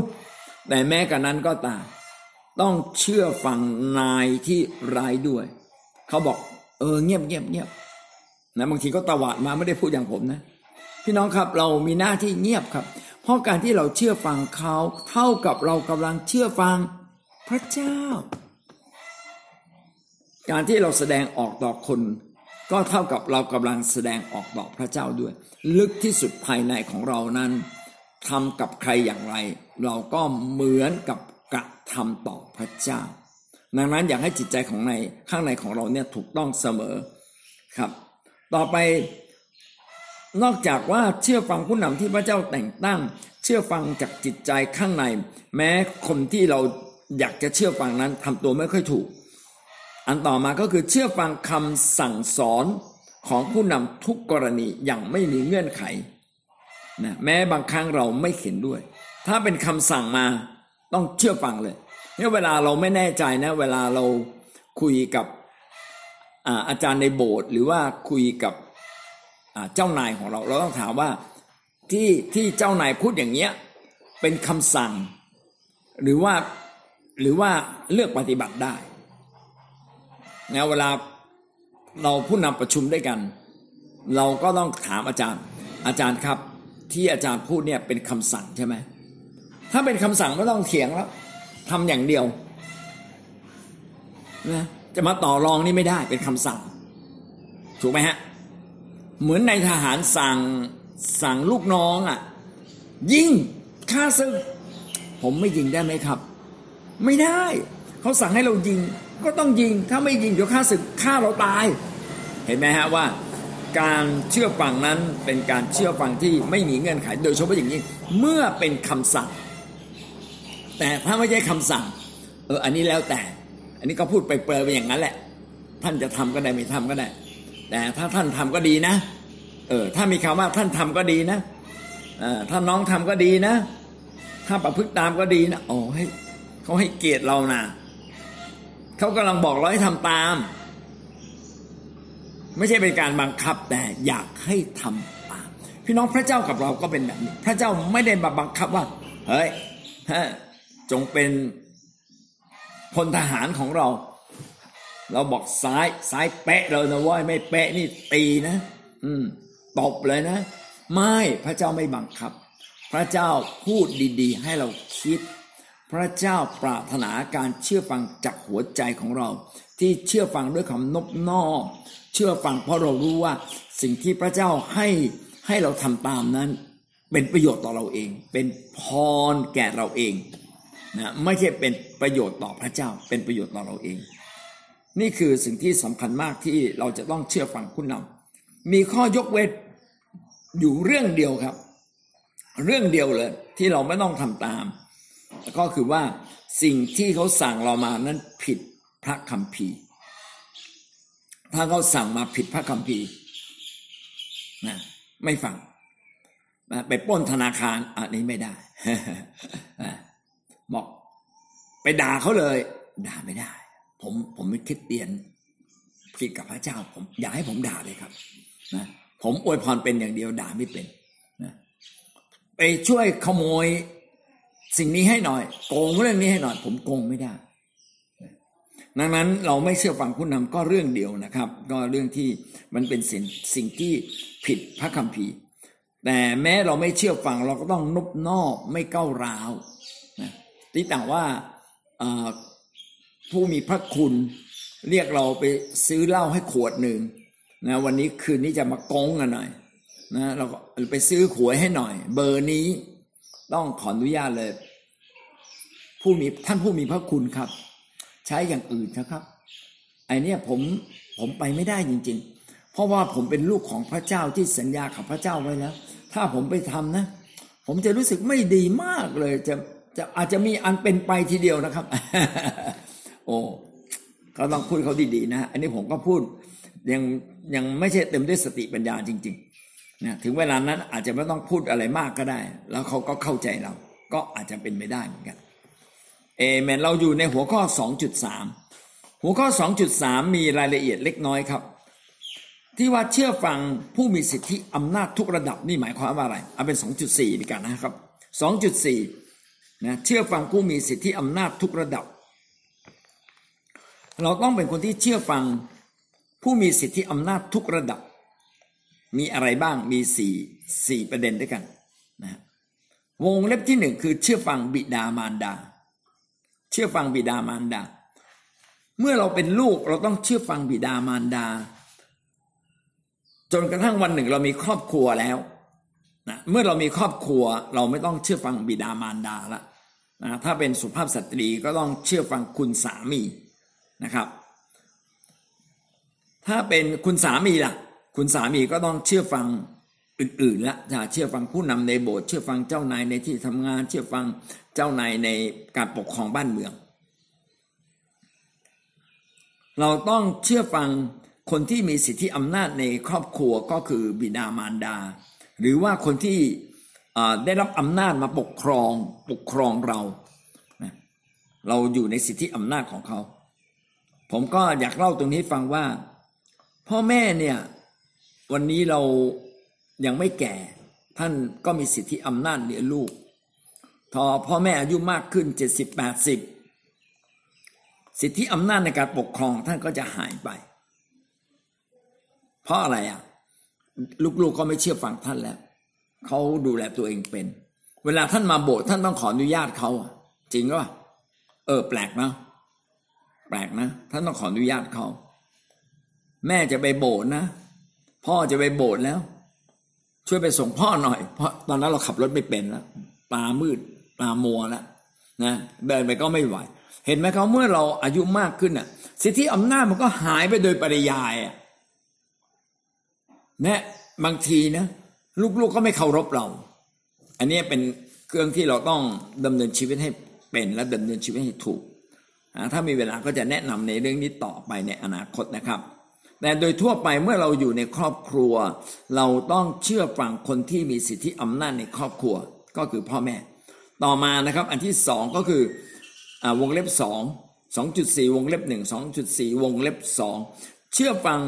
แต่แม้กันนั้นก็ตาม ต้องเชื่อฟังนายที่ร้ายด้วย เขาบอก เออเงียบเงียบเงียบนะบางทีก็ตวาดมาไม่ได้พูดอย่างผมนะ พี่น้องครับเรามีหน้าที่เงียบครับ เพราะการที่เราเชื่อฟังเขาเท่ากับเรากำลังเชื่อฟังพระเจ้า การที่เราแสดงออกต่อคน ก็เท่ากับเรากำลังแสดงออกต่อพระเจ้าด้วย ลึกที่สุดภายในของเรานั้นทำกับใครอย่างไร เราก็เหมือนกับ กระทำต่อพระเจ้า ดังนั้นอยากให้จิตใจของในข้างในของเราเนี่ยถูกต้องเสมอครับ ต่อไปนอกจากว่าเชื่อฟังผู้นำที่พระเจ้าแต่งตั้ง เชื่อฟังจากจิตใจข้างใน แม้คนที่เราอยากจะเชื่อฟังนั้นทำตัวไม่ค่อยถูก อันต่อมาก็คือเชื่อฟังคำสั่งสอนของผู้นำทุกกรณีอย่างไม่มีเงื่อนไขนะแม้บางครั้งเราไม่เห็นด้วย ถ้าเป็นคำสั่งมา ต้องเชื่อฟังเลยเนี่ยเวลาเราไม่แน่ใจนะ เวลาเราคุยกับอาจารย์ในโบสถ์หรือว่าคุยกับเจ้านายของเรา เราต้องถามว่าที่ที่เจ้านายพูดอย่างเงี้ยเป็นคำสั่ง หรือว่าหรือว่าเลือกปฏิบัติได้นะเวลาเราผู้นำประชุมด้วยกัน เราก็ต้องถามอาจารย์ อาจารย์ครับ ที่อาจารย์พูดเนี่ยเป็นคำสั่งใช่ไหม ถ้าเป็นคำสั่งไม่ต้องเถียงแล้วทำอย่างเดียวนะจะมาต่อรองนี่ไม่ได้เป็นคำสั่ง ถูกไหมฮะ เหมือนในทหารสั่งสั่งลูกน้องอะ่ะ ยิงฆ่าศึกผมไม่ยิงได้ไหมครับ ไม่ได้ เขาสั่งให้เรายิง ก็ต้องยิงถ้าไม่ยิงเดี๋ยวฆ่าศึกฆ่าเราตาย เห็นไหมฮะว่า การเชื่อฟังนั้นเป็นการเชื่อฟังที่ไม่มีเงื่อนไข โดยเฉพาะอย่างนี้เมื่อเป็นคำสั่ง แต่ถ้าไม่ใช่คำสั่ง เออ อันนี้แล้วแต่ อันนี้ก็พูดไปเปรยไปอย่างนั้นแหละ ท่านจะทำก็ได้ไม่ทำก็ได้ แต่ถ้าท่านทำก็ดีนะ เออ ถ้ามีคำว่าท่านทำก็ดีนะเออถ้าน้องทำก็ดีนะ ถ้าประพฤติตามก็ดีนะโอ้ให้เขาให้เกียรติเรานะเขากำลังบอกเราให้ทำตาม ไม่ใช่เป็นการบังคับแต่อยากให้ทำตาม พี่น้องพระเจ้ากับเราก็เป็นแบบนี้ พระเจ้าไม่ได้บังคับว่า เฮ้ย จงเป็นพลทหารของเรา เราบอกซ้ายซ้ายเป๊ะเลยนะว่าไม่เป๊ะนี่ตีนะ อืมตบเลยนะ ไม่พระเจ้าไม่บังคับ พระเจ้าพูดดีๆ ให้เราคิด พระเจ้าปรารถนาการเชื่อฟังจากหัวใจของเรา ที่เชื่อฟังด้วยคำนบนอบเชื่อฟังเพราะเรารู้ว่า สิ่งที่พระเจ้าให้ให้เราทำตามนั้น เป็นประโยชน์ต่อเราเอง เป็นพรแก่เราเอง นะไม่ใช่เป็นประโยชน์ต่อพระเจ้า เป็นประโยชน์ต่อเราเอง นี่คือสิ่งที่สำคัญมากที่เราจะต้องเชื่อฟังผู้นำมีข้อยกเว้นอยู่เรื่องเดียวครับ เรื่องเดียวเลยที่เราไม่ต้องทำตาม ก็คือว่าสิ่งที่เขาสั่งเรามานั้นผิดพระคัมภีร์ ถ้าเขาสั่งมาผิดพระคัมภีร์นะไม่ฟังนะไปป้นธนาคารอันนี้ไม่ได้ บอกไปด่าเขาเลย ด่าไม่ได้ ผมผมไม่คิดเตียนผิดกับพระเจ้า ผมอยากให้ผมด่าเลยครับนะผมอวยพรเป็นอย่างเดียวด่าไม่เป็นนะไปช่วยขโมยสิ่งนี้ให้หน่อย โกงเรื่องนี้ให้หน่อย ผมโกงไม่ได้ดังนั้นเราไม่เชื่อฟังผู้นำก็เรื่องเดียวนะครับ ก็เรื่องที่มันเป็นสิ่งสิ่งที่ผิดพระคัมภีร์ แต่แม้เราไม่เชื่อฟังเราก็ต้องนบนอบไม่ก้าวร้าว ที่ต่างว่าผู้มีพระคุณเรียกเราไปซื้อเหล้าให้ขวดหนึ่งนะวันนี้คืนนี้จะมากงกันหน่อยนะเราไปซื้อหวยให้หน่อย เบอร์นี้ต้องขออนุญาตเลย ผู้มีท่านผู้มีพระคุณครับ ใช้อย่างอื่นนะครับไอเนี้ยผมผมไปไม่ได้จริง ๆ เพราะว่าผมเป็นลูกของพระเจ้าที่สัญญากับพระเจ้าไว้แล้ว ถ้าผมไปทำนะ ผมจะรู้สึกไม่ดีมากเลยจะ จะอาจจะมีอันเป็นไปทีเดียวนะครับ โอ้ก็ต้องพูดเขาดีๆนะอันนี้ผมก็พูดยังยังไม่ใช่เต็มด้วยสติปัญญาจริงๆนะถึงเวลานั้นอาจจะไม่ต้องพูดอะไรมากก็ได้ แล้วเขาก็เข้าใจเรา ก็อาจจะเป็นไม่ได้เหมือนกันเอเมนเราอยู่ในหัวข้อ 2.3 หัวข้อ 2.3 มีรายละเอียดเล็กน้อยครับ ที่ว่าเชื่อฟังผู้มีสิทธิอำนาจทุกระดับนี่หมายความว่าอะไร เอาเป็น 2.4ดีกันนะครับ 2.4 นะเชื่อฟังผู้มีสิทธิอำนาจทุกระดับ เราต้องเป็นคนที่เชื่อฟังผู้มีสิทธิอำนาจทุกระดับ มีอะไรบ้างมีสี่สี่ประเด็นด้วยกันนะวงเล็บที่หนึ่งคือเชื่อฟังบิดามารดา เชื่อฟังบิดามารดา เมื่อเราเป็นลูกเราต้องเชื่อฟังบิดามารดา จนกระทั่งวันหนึ่งเรามีครอบครัวแล้ว นะเมื่อเรามีครอบครัวเราไม่ต้องเชื่อฟังบิดามารดาละนะถ้าเป็นสุภาพสตรีก็ต้องเชื่อฟังคุณสามีนะครับ ถ้าเป็นคุณสามีล่ะ คุณสามีก็ต้องเชื่อฟังอื่นๆละจะเชื่อฟังผู้นำในโบสถ์เชื่อฟังเจ้านายในที่ทำงาน เชื่อฟังเจ้านายในการปกครองบ้านเมือง เราต้องเชื่อฟังคนที่มีสิทธิอำนาจในครอบครัวก็คือบิดามารดา หรือว่าคนที่ได้รับอำนาจมาปกครองปกครองเราเราอยู่ในสิทธิอำนาจของเขา ผมก็อยากเล่าตรงนี้ฟังว่า พ่อแม่เนี่ย วันนี้เรายังไม่แก่ ท่านก็มีสิทธิอำนาจเลี้ยงลูกพอพ่อแม่อายุมากขึ้นเจ็ดสิบแปดสิบสิทธิอำนาจในการปกครองท่านก็จะหายไป เพราะอะไรอะ ลูกๆก็ไม่เชื่อฟังท่านแล้วเขาดูแลตัวเองเป็น เวลาท่านมาโบสถ์ท่านต้องขออนุญาตเขาจริงป่ะเออ แปลกนะแปลกนะท่านต้องขออนุญาตเขาแม่จะไปโบสถ์นะพ่อจะไปโบสถ์แล้ว ช่วยไปส่งพ่อหน่อย เพราะตอนนั้นเราขับรถไม่เป็นแล้วตามืดตามัวแล้วนะเดินไปก็ไม่ไหว เห็นไหมเขาเมื่อเราอายุมากขึ้นอะ สิทธิอำนาจมันก็หายไปโดยปริยายอะ นะบางทีนะลูกๆกก็ไม่เคารพเรา อันนี้เป็นเครื่องที่เราต้องดำเนินชีวิตให้เป็นและดำเนินชีวิตให้ถูก ถ้ามีเวลาก็จะแนะนำในเรื่องนี้ต่อไปในอนาคตนะครับ แต่โดยทั่วไปเมื่อเราอยู่ในครอบครัว เราต้องเชื่อฟังคนที่มีสิทธิอำนาจในครอบครัวก็คือพ่อแม่ ต่อมานะครับ อันที่สองก็คืออวงเล็บสองสองจุดสี่วงเล็บหนึ่งสองจุดสี่วงเล็บสองเชื่อฟัง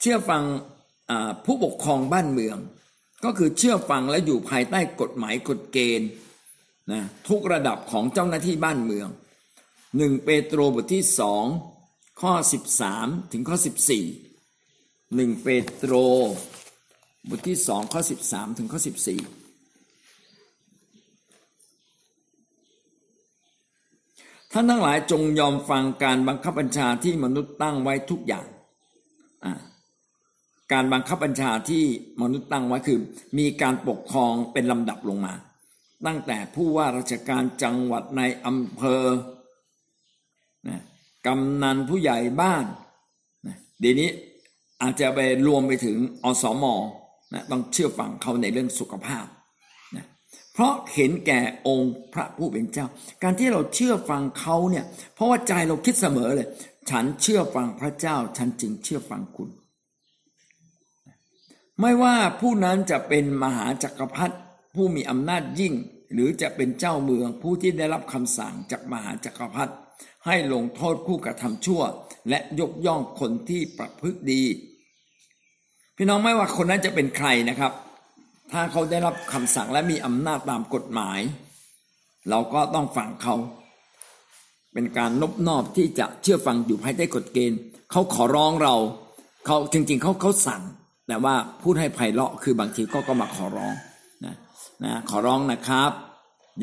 เชื่อฟัง ผู้ปกครองบ้านเมือง ก็คือเชื่อฟังและอยู่ภายใต้กฎหมายกฎเกณฑ์นะทุกระดับของเจ้าหน้าที่บ้านเมืองหนึ่งเปโตรบทที่สองข้อ13ถึงข้อ14 1เปโตรบทที่สองข้อ13ถึงข้อ14ท่านทั้งหลายจงยอมฟังการบังคับบัญชาที่มนุษย์ตั้งไว้ทุกอย่างอ่า การบังคับบัญชาที่มนุษย์ตั้งไว้คือ มีการปกครองเป็นลำดับลงมา ตั้งแต่ผู้ว่าราชการจังหวัดในอำเภอกำนันผู้ใหญ่บ้านเดี๋ยวนี้อาจจะไปรวมไปถึงอสมนะต้องเชื่อฟังเขาในเรื่องสุขภาพนะเพราะเห็นแก่องค์พระผู้เป็นเจ้า การที่เราเชื่อฟังเขาเนี่ย เพราะว่าใจเราคิดเสมอเลย ฉันเชื่อฟังพระเจ้า ฉันจึงเชื่อฟังคุณ ไม่ว่าผู้นั้นจะเป็นมหาจักรพรรดิผู้มีอำนาจยิ่ง หรือจะเป็นเจ้าเมืองผู้ที่ได้รับคำสั่งจากมหาจักรพรรดิให้ลงโทษผู้กระทำชั่ว และยกย่องคนที่ประพฤติดี พี่น้องไม่ว่าคนนั้นจะเป็นใครนะครับ ถ้าเขาได้รับคำสั่งและมีอำนาจตามกฎหมาย เราก็ต้องฟังเขา เป็นการนบนอบที่จะเชื่อฟังอยู่ภายใต้กฎเกณฑ์ เขาขอร้องเรา เขาจริงๆเขาเขาสั่ง แต่ว่าพูดให้ไพเราะคือบางทีก็ก็มาขอร้องนะนะขอร้องนะครับ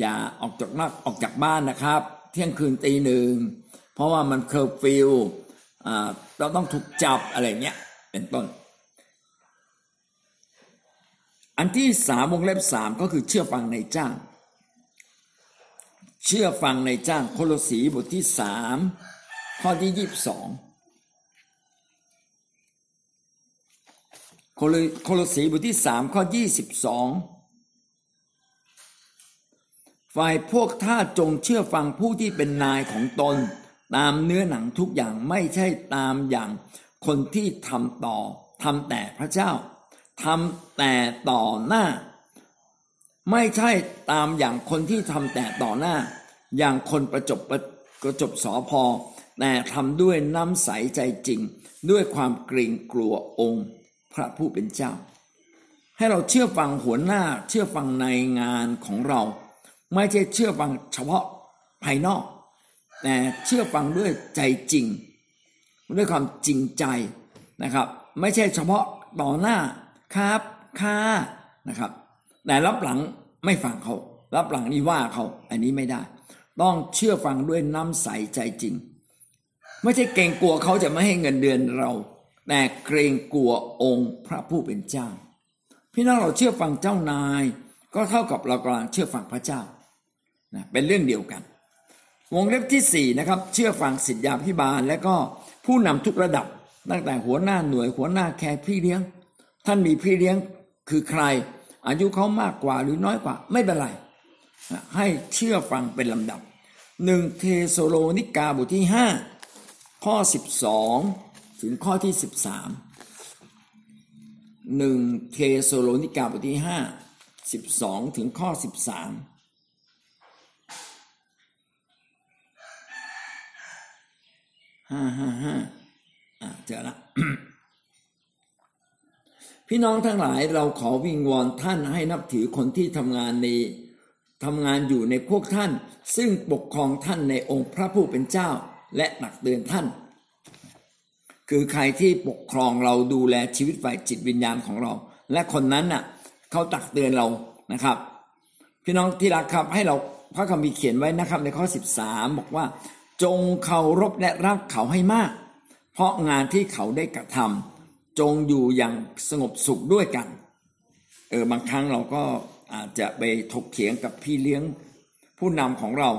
อย่าออกจากนอกออกจากบ้านนะครับ เที่ยงคืนตีหนึ่งเพราะว่ามันเคอร์ฟิวเราต้องถูกจับอะไรเงี้ยเป็นต้น อันที่สามวงเล็บสามก็คือเชื่อฟังในจ้าง เชื่อฟังในจ้างโคโลสีบทที่สามข้อที่ยี่สิบสอง โคโลสีบทที่สามข้อยี่สิบสองฝ่ายพวกท่าจงเชื่อฟังผู้ที่เป็นนายของตน ตามเนื้อหนังทุกอย่างไม่ใช่ตามอย่างคนที่ทำต่อทำแต่พระเจ้าทำแต่ต่อหน้า ไม่ใช่ตามอย่างคนที่ทำแต่ต่อหน้า อย่างคนประจบประจบสอพอแต่ทำด้วยน้ำใสใจจริง ด้วยความเกรงกลัวองค์ ระผู้เป็นเจ้า ให้เราเชื่อฟังหัวหน้าเชื่อฟังในงานของเรา ไม่ใช่เชื่อฟังเฉพาะภายนอก แต่เชื่อฟังด้วยใจจริง ด้วยความจริงใจนะครับ ไม่ใช่เฉพาะต่อหน้าครับค่านะครับ แต่รับหลังไม่ฟังเขา รับหลังนี่ว่าเขาอันนี้ไม่ได้ ต้องเชื่อฟังด้วยน้ำใสใจจริง ไม่ใช่เกรงกลัวเขาจะไม่ให้เงินเดือนเรา แต่เกรงกลัวองค์พระผู้เป็นเจ้า พี่น้องเราเชื่อฟังเจ้านาย ก็เท่ากับเรากำลังเชื่อฟังพระเจ้านะเป็นเรื่องเดียวกัน วงเล็บที่สี่นะครับเชื่อฟังสิทธยาพิบาล และก็ผู้นำทุกระดับตั้งแต่หัวหน้าหน่วยหัวหน้าแคร์พี่เลี้ยง ท่านมีพี่เลี้ยงคือใคร อายุเขามากกว่าหรือน้อยกว่าไม่เป็นไรให้เชื่อฟังเป็นลำดับหนึ่งเทโซโลนิกาบทที่ห้าข้อสิบสอง ถึงข้อที่สิบสามหนึ่งเทโซโลนิกาบทที่ห้าสิบสองถึงข้อสิบสามห้าห้าห้าอ่าเจอละ พี่น้องทั้งหลายเราขอวิงวอนท่านให้นับถือคนที่ทำงานในทำงานอยู่ในพวกท่าน ซึ่งปกครองท่านในองค์พระผู้เป็นเจ้า และหนักเตือนท่าน คือใครที่ปกครองเราดูแลชีวิตฝ่ายจิตวิญญาณของเรา และคนนั้นน่ะเขาตักเตือนเรานะครับ พี่น้องที่รักครับให้เราพระคัมภีร์เขียนไว้นะครับในข้อ 13 บอกว่า จงเคารพและรักเขาให้มาก เพราะงานที่เขาได้กระทำจงอยู่อย่างสงบสุขด้วยกันเออบางครั้งเราก็อาจจะไปถกเถียงกับพี่เลี้ยงผู้นำของเรา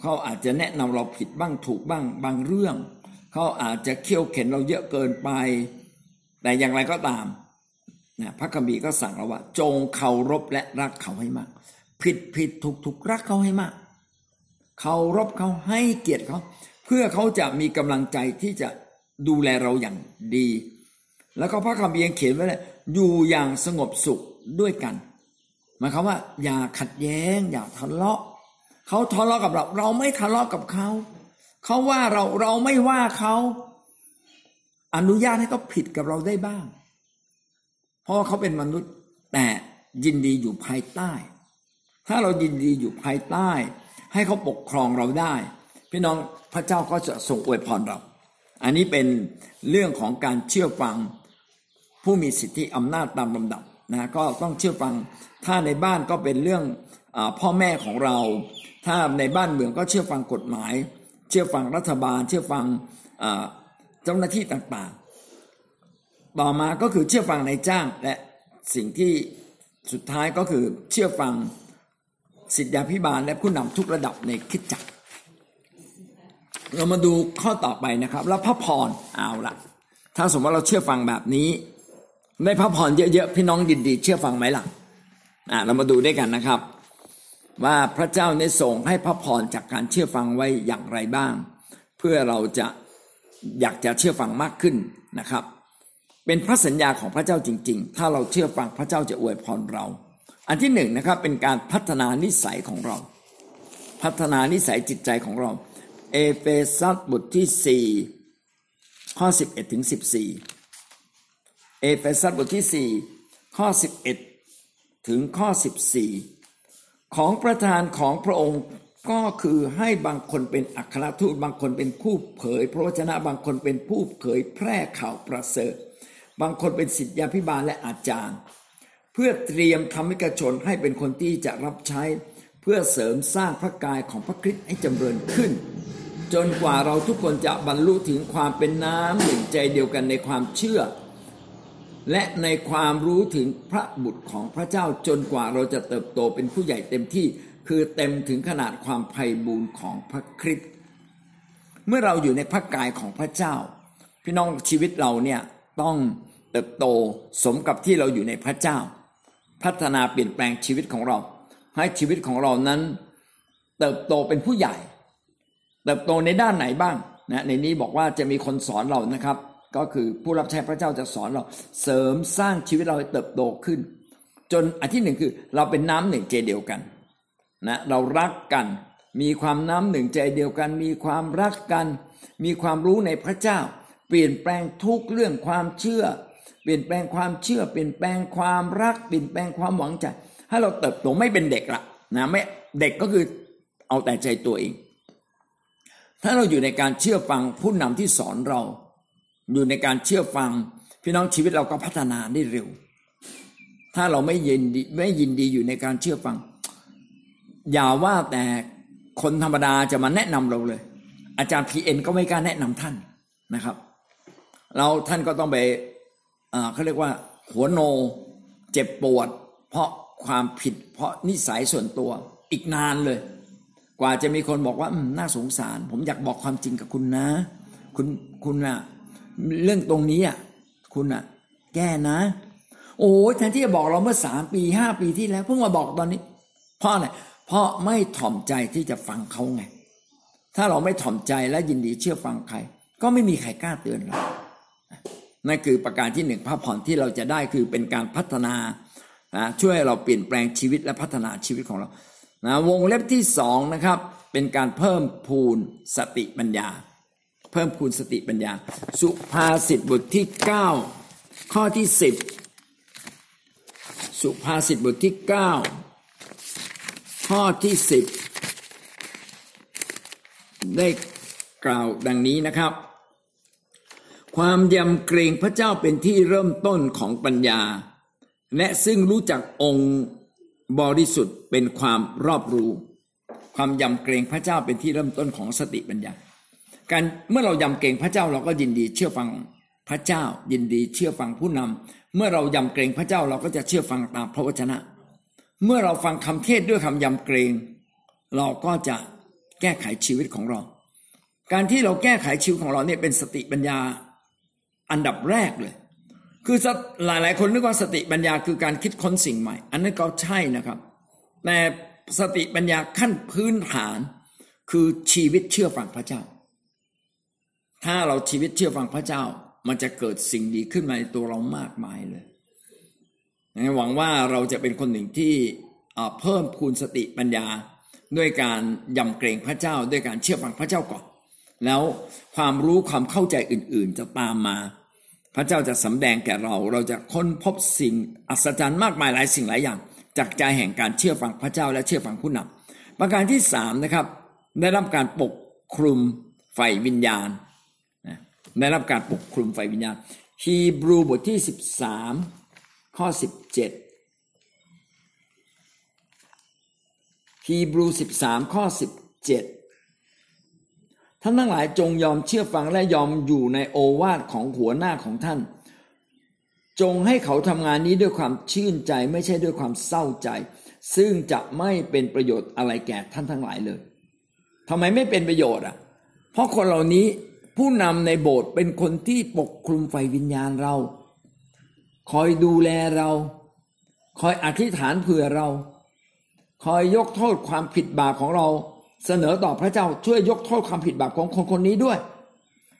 เขาอาจจะแนะนำเราผิดบ้างถูกบ้างบางเรื่อง เขาอาจจะเคี่ยวเข็นเราเยอะเกินไป แต่อย่างไรก็ตามนะพระคัมภีร์ก็สั่งเราว่า จงเคารพและรักเขาให้มาก ผิดผิดถูกถูกรักเขาให้มาก เคารพเขาให้เกียรติเขา เพื่อเขาจะมีกำลังใจที่จะดูแลเราอย่างดี แล้วก็พระคำเบียงเขียนไว้เลยอยู่อย่างสงบสุขด้วยกันหมายความว่า อย่าขัดแย้ง อย่าทะเลาะเขาทะเลาะกับเรา เราไม่ทะเลาะกับเขา เขาว่าเราเราไม่ว่าเขาอนุญาตให้เขาผิดกับเราได้บ้าง เพราะเขาเป็นมนุษย์ แต่ยินดีอยู่ภายใต้ ถ้าเรายินดีอยู่ภายใต้ ให้เขาปกครองเราได้ พี่น้องพระเจ้าก็จะทรงอวยพรเรา อันนี้เป็นเรื่องของการเชื่อฟังผู้มีสิทธิอำนาจตามลำดับนะก็ต้องเชื่อฟัง ถ้าในบ้านก็เป็นเรื่องอพ่อแม่ของเรา ถ้าในบ้านเมืองก็เชื่อฟังกฎหมาย เชื่อฟังรัฐบาล เชื่อฟังเจ้าหน้าที่ต่างๆ ต่อมาก็คือเชื่อฟังในจ้างและสิ่งที่สุดท้ายก็คือเชื่อฟังสิทธยาพิบาลและผู้นำทุกระดับในคิดจักร เรามาดูข้อต่อไปนะครับ แล้วพระพรเอาละถ้าสมมติเราเชื่อฟังแบบนี้ได้พระพรเยอะๆพี่น้องดินดี เชื่อฟังไหมล่ะอ่าเรามาดูด้วยกันนะครับ ว่าพระเจ้าในทรงให้พระพรจากการเชื่อฟังไว้อย่างไรบ้าง เพื่อเราจะอยากจะเชื่อฟังมากขึ้นนะครับ เป็นพระสัญญาของพระเจ้าจริง ๆ ถ้าเราเชื่อฟังพระเจ้าจะอวยพรเรา อันที่หนึ่งนะครับเป็นการพัฒนานิสัยของเรา พัฒนานิสัยจิตใจของเรา เอเฟซัสบทที่4ข้อ11ถึง14เอเฟซัสบทที่4ข้อ11ถึงข้อ14 ของประธานของพระองค์ก็คือให้บางคนเป็นอัครทูตบางคนเป็นผู้เผย พระวจนะบางคนเป็นผู้เผยแพร่ข่าวประเสริฐ บางคนเป็นศิษยาพิบาลและอาจารย์ เพื่อเตรียมธรรมิกชนให้เป็นคนที่จะรับใช้เพื่อเสริมสร้างพระกายของพระคริสต์ให้จำเริญขึ้น จนกว่าเราทุกคนจะบรรลุถึงความเป็นน้ำหนึ่งใจเดียวกันในความเชื่อ และในความรู้ถึงพระบุตรของพระเจ้าจนกว่าเราจะเติบโตเป็นผู้ใหญ่เต็มที่ คือเต็มถึงขนาดความไพ่บูรณ์ของพระคริสต์เมื่อเราอยู่ในพระกายของพระเจ้า พี่น้องชีวิตเราเนี่ยต้องเติบโตสมกับที่เราอยู่ในพระเจ้า พัฒนาเปลี่ยนแปลงชีวิตของเรา ให้ชีวิตของเรานั้น เติบโตเป็นผู้ใหญ่ เติบโตในด้านไหนบ้างนะในนี้บอกว่าจะมีคนสอนเรานะครับ ก็คือผู้รับใช้พระเจ้าจะสอนเราเสริมสร้างชีวิตเราให้เติบโตขึ้น จนอันที่หนึ่งคือเราเป็นน้ำหนึ่งใจเดียวกันนะเรารักกันมีความน้ำหนึ่งใจเดียวกัน มีความรักกัน มีความรู้ในพระเจ้า เปลี่ยนแปลงทุกเรื่องความเชื่อ เปลี่ยนแปลงความเชื่อ เปลี่ยนแปลงความรัก เปลี่ยนแปลงความหวังใจให้เราเติบโตไม่เป็นเด็กละนะไม่เด็กก็คือเอาแต่ใจตัวเอง ถ้าเราอยู่ในการเชื่อฟังผู้นำที่สอนเรา อยู่ในการเชื่อฟัง พี่น้องชีวิตเราก็พัฒนาได้เร็ว ถ้าเราไม่ยินดีไม่ยินดีอยู่ในการเชื่อฟัง อย่าว่าแต่คนธรรมดาจะมาแนะนำเราเลย อาจารย์พีเอ็นก็ไม่กล้าแนะนำท่านนะครับ เราท่านก็ต้องไปเขาเรียกว่า หัวโนเจ็บปวด เพราะความผิด เพราะนิสัยส่วนตัวอีกนานเลย กว่าจะมีคนบอกว่าน่าสงสาร ผมอยากบอกความจริงกับคุณนะ คุณคุณอะ เรื่องตรงนี้อะคุณอะ แก้นะ โอ้แทนที่จะบอกเราเมื่อสามปีห้าปีที่แล้ว เพิ่งมาบอกตอนนี้ เพราะอะไรเพราะไม่ถ่อมใจที่จะฟังเขาไง ถ้าเราไม่ถ่อมใจและยินดีเชื่อฟังใคร ก็ไม่มีใครกล้าเตือนเรานั่นคือประการที่หนึ่งพระพรที่เราจะได้คือเป็นการพัฒนาช่วยเราเปลี่ยนแปลงชีวิตและพัฒนาชีวิตของเรานะวงเล็บที่สองนะครับ เป็นการเพิ่มพูนสติปัญญา พิ่มพูนสติปัญญา สุภาษิตบทที่ 9 ข้อที่ 10 สุภาษิตบทที่ 9 ข้อที่ 10 ได้กล่าวดังนี้นะครับ ความยำเกรงพระเจ้าเป็นที่เริ่มต้นของปัญญา และซึ่งรู้จักองค์บริสุทธิ์เป็นความรอบรู้ ความยำเกรงพระเจ้าเป็นที่เริ่มต้นของสติปัญญา การเมื่อเรายำเกรงพระเจ้าเราก็ยินดีเชื่อฟังพระเจ้า ยินดีเชื่อฟังผู้นำเมื่อเรายำเกรงพระเจ้าเราก็จะเชื่อฟังตามพระวจนะ เมื่อเราฟังคำเทศด้วยคำยำเกรง เราก็จะแก้ไขชีวิตของเรา การที่เราแก้ไขชีวิตของเราเนี่ยเป็นสติปัญญาอันดับแรกเลย คือหลายหลายคนนึกว่าสติปัญญาคือการคิดค้นสิ่งใหม่ อันนั้นก็ใช่นะครับ แต่สติปัญญาขั้นพื้นฐานคือชีวิตเชื่อฟังพระเจ้า ถ้าเราชีวิตเชื่อฟังพระเจ้า มันจะเกิดสิ่งดีขึ้นมาในตัวเรามากมายเลยหวังว่าเราจะเป็นคนหนึ่งที่เพิ่มพูนสติปัญญาด้วยการยำเกรงพระเจ้า ด้วยการเชื่อฟังพระเจ้าก่อน แล้วความรู้ความเข้าใจอื่น ๆ จะตามมา พระเจ้าจะสำแดงแก่เรา เราจะค้นพบสิ่งอัศจรรย์มากมายหลายสิ่งหลายอย่าง จากใจแห่งการเชื่อฟังพระเจ้าและเชื่อฟังผู้นำประการที่สามนะครับ ได้รับการปกคลุมไฟวิญญาณ ได้รับการปกคลุมไฟวิญญาณฮีบรูบทที่สิบสามข้อสิบเจ็ดฮีบรูสิบสามข้อสิบเจ็ดท่านทั้งหลายจงยอมเชื่อฟังและยอมอยู่ในโอวาทของหัวหน้าของท่าน จงให้เขาทำงานนี้ด้วยความชื่นใจไม่ใช่ด้วยความเศร้าใจ ซึ่งจะไม่เป็นประโยชน์อะไรแก่ท่านทั้งหลายเลยทำไมไม่เป็นประโยชน์อะ เพราะคนเหล่านี้ ผู้นำในโบสถ์เป็นคนที่ปกคลุมไฟวิญญาณเรา คอยดูแลเรา คอยอธิษฐานเผื่อเรา คอยยกโทษความผิดบาปของเรา เสนอต่อพระเจ้าช่วยยกโทษความผิดบาปของคนคนนี้ด้วย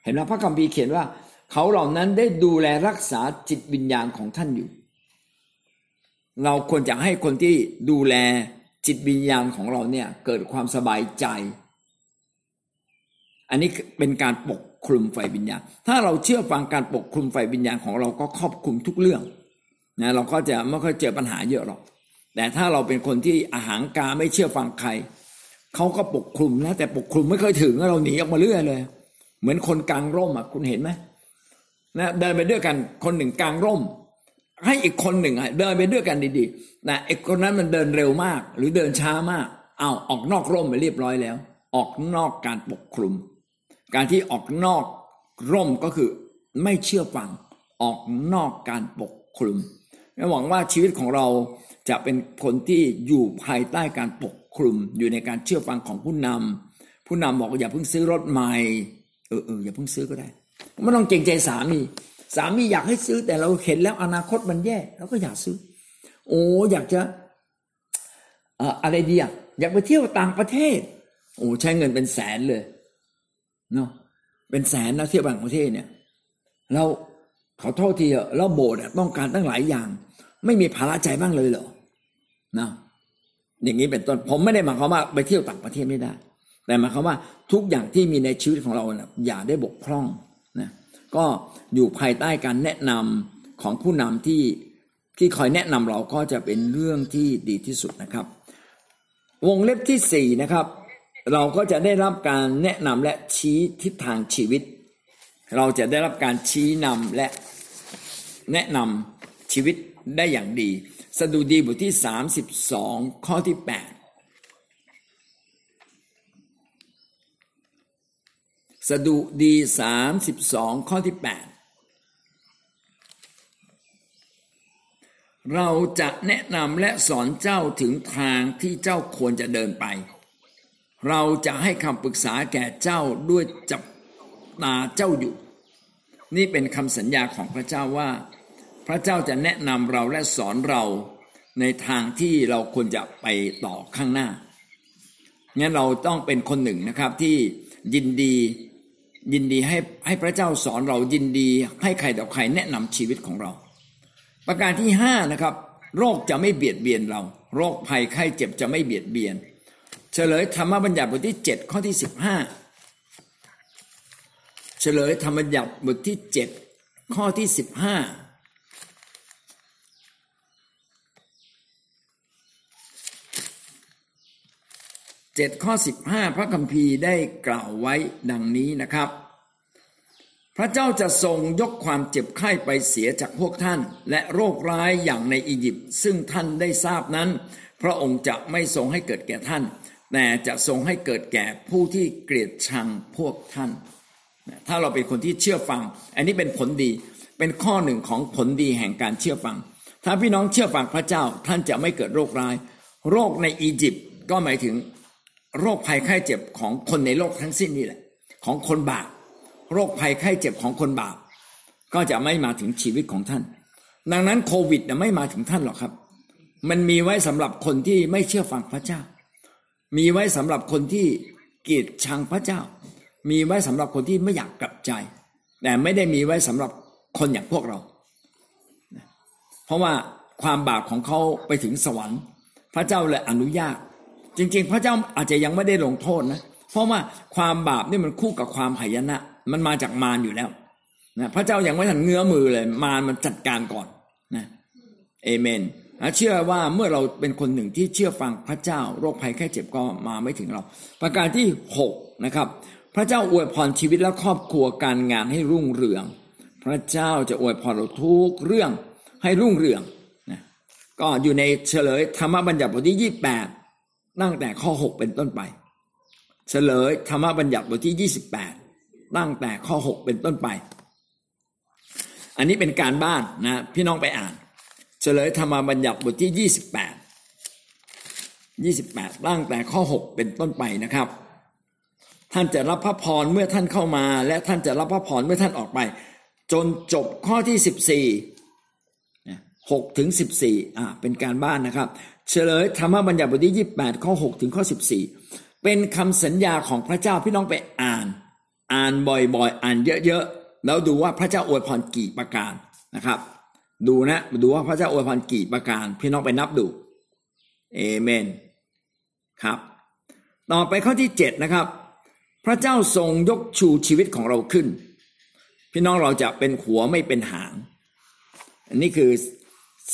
เห็นไหมพระคัมภีร์เขียนว่า เขาเหล่านั้นได้ดูแลรักษาจิตวิญญาณของท่านอยู่ เราควรจะให้คนที่ดูแลจิตวิญญาณของเราเนี่ยเกิดความสบายใจอันนี้เป็นการปก คลุมไฟวิญญาณ ถ้าเราเชื่อฟังการปกคลุมไฟวิญญาณของเราก็ครอบคลุมทุกเรื่องนะเราก็จะไม่ค่อยเจอปัญหาเยอะหรอก แต่ถ้าเราเป็นคนที่อาหางกาไม่เชื่อฟังใครเขาก็ปกคลุมนะแต่ปกคลุมไม่เคยถึงเราหนีออกมาเรื่อยเลย เหมือนคนกลางร่มอะคุณเห็นไหมนะเดินไปด้วยกันคนหนึ่งกลางร่ม ให้อีกคนหนึ่งเดินไปด้วยกันดีๆนะไอ้คนนั้นมันเดินเร็วมาก หรือเดินช้ามากเอาออกนอกร่มไปเรียบร้อยแล้ว ออกนอกการปกคลุม การที่ออกนอกร่มก็คือไม่เชื่อฟังออกนอกการปกคลุมหวังว่าชีวิตของเราจะเป็นคนที่อยู่ภายใต้การปกคลุม อยู่ในการเชื่อฟังของผู้นำผู้นำบอกอย่าเพิ่งซื้อรถใหม่เออเอออย่าเพิ่งซื้อก็ได้ไม่ต้องเกรงใจสามีสามีอยากให้ซื้อแต่เราเห็นแล้วอนาคตมันแย่เราก็อยากซื้อ โอ้อยากจะอะไรดีอะอยากไปเที่ยวต่างประเทศ โอ้ใช้เงินเป็นแสนเลย เนาะเป็นแสนนะเที่ยวต่างประเทศเนี่ยเราขอโทษทีเถอะแล้วโบสถ์ต้องการตั้งหลายอย่าง ไม่มีภาระใจบ้างเลยเหรอนะอย่างนี้เป็นต้นผมไม่ได้หมายความว่าไปเที่ยวต่างประเทศไม่ได้ แต่หมายความว่าทุกอย่างที่มีในชีวิตของเรานะอย่าได้บกพร่องนะก็อยู่ภายใต้การแนะนำของผู้นำที่ที่คอยแนะนำเราก็จะเป็นเรื่องที่ดีที่สุดนะครับ วงเล็บที่สี่นะครับ เราก็จะได้รับการแนะนำและชี้ทิศทางชีวิต เราจะได้รับการชี้นำและแนะนำชีวิตได้อย่างดี สดุดีบทที่ 32 ข้อที่ 8 สดุดี 32 ข้อที่ 8 เราจะแนะนำและสอนเจ้าถึงทางที่เจ้าควรจะเดินไป เราจะให้คำปรึกษาแก่เจ้าด้วยจับตาเจ้าอยู่ นี่เป็นคำสัญญาของพระเจ้าว่า พระเจ้าจะแนะนำเราและสอนเราในทางที่เราควรจะไปต่อข้างหน้างั้นเราต้องเป็นคนหนึ่งนะครับที่ยินดียินดีให้ให้พระเจ้าสอนเรายินดี ให้ใครต่อใครแนะนำชีวิตของเรา ประการที่ห้านะครับ โรคจะไม่เบียดเบียนเรา โรคภัยไข้เจ็บจะไม่เบียดเบียน เฉลยธรรมบัญญัติบทที่เจ็ดข้อที่สิบห้าเฉลยธรรมบัญญัติบทที่เจ็ดข้อที่สิบห้าเจ็ดข้อสิบห้าพระคัมภีร์ได้กล่าวไว้ดังนี้นะครับ พระเจ้าจะทรงยกความเจ็บไข้ไปเสียจากพวกท่าน และโรคร้ายอย่างในอียิปต์ซึ่งท่านได้ทราบนั้น พระองค์จะไม่ทรงให้เกิดแก่ท่าน แต่จะทรงให้เกิดแก่ผู้ที่เกลียดชังพวกท่าน ถ้าเราเป็นคนที่เชื่อฟัง อันนี้เป็นผลดีเป็นข้อหนึ่งของผลดีแห่งการเชื่อฟัง ถ้าพี่น้องเชื่อฟังพระเจ้าท่านจะไม่เกิดโรคร้าย โรคในอียิปต์ก็หมายถึงโรคภัยไข้เจ็บของคนในโลกทั้งสิ้นนี่แหละ ของคนบาปโรคภัยไข้เจ็บของคนบาปก็จะไม่มาถึงชีวิตของท่าน ดังนั้นโควิดไม่มาถึงท่านหรอกครับ มันมีไว้สำหรับคนที่ไม่เชื่อฟังพระเจ้า มีไว้สำหรับคนที่เกลียดชังพระเจ้า มีไว้สำหรับคนที่ไม่อยากกลับใจ แต่ไม่ได้มีไว้สำหรับคนอย่างพวกเรา เพราะว่าความบาปของเขาไปถึงสวรรค์ พระเจ้าเลยอนุญาต จริง ๆ พระเจ้าอาจจะยังไม่ได้ลงโทษนะ เพราะว่าความบาปนี่มันคู่กับความหายนะ มันมาจากมารอยู่แล้วนะพระเจ้ายังไม่ทันเงื้อมือเลย มารมันจัดการก่อนนะเอเมน เชื่อว่าเมื่อเราเป็นคนหนึ่งที่เชื่อฟังพระเจ้าโรคภัยแค่เจ็บก็มาไม่ถึงเรา ประการที่6นะครับพระเจ้าอวยพรชีวิตและครอบครัวการงานให้รุ่งเรือง พระเจ้าจะอวยพรเราทุกเรื่องให้รุ่งเรืองนะก็อยู่ในเฉลยธรรมบัญญัติบทที่28ตั้งแต่ข้อ6เป็นต้นไป เฉลยธรรมบัญญัติบทที่28ตั้งแต่ข้อ6เป็นต้นไป อันนี้เป็นการบ้านนะพี่น้องไปอ่าน ฉลยธรรมบัญญัติบทที่ 28 28ตั้งแต่ข้อ 6 เป็นต้นไปนะครับ ท่านจะรับพระพรเมื่อท่านเข้ามา และท่านจะรับพระพรเมื่อท่านออกไป จนจบข้อที่ 14 6ถึง14อ่าเป็นการบ้านนะครับ เฉลยธรรมบัญญัติบทที่ 28 ข้อ 6 ถึงข้อ 14 เป็นคำสัญญาของพระเจ้าพี่น้องไปอ่าน อ่านบ่อยๆ อ่านเยอะๆ แล้วดูว่าพระเจ้าอวยพรกี่ประการนะครับ ดูนะดูว่าพระเจ้าอวยพรกี่ประการ พี่น้องไปนับดูเอเมนครับ ต่อไปข้อที่7นะครับ พระเจ้าทรงยกชูชีวิตของเราขึ้น พี่น้องเราจะเป็นหัวไม่เป็นหาง อันนี้คือ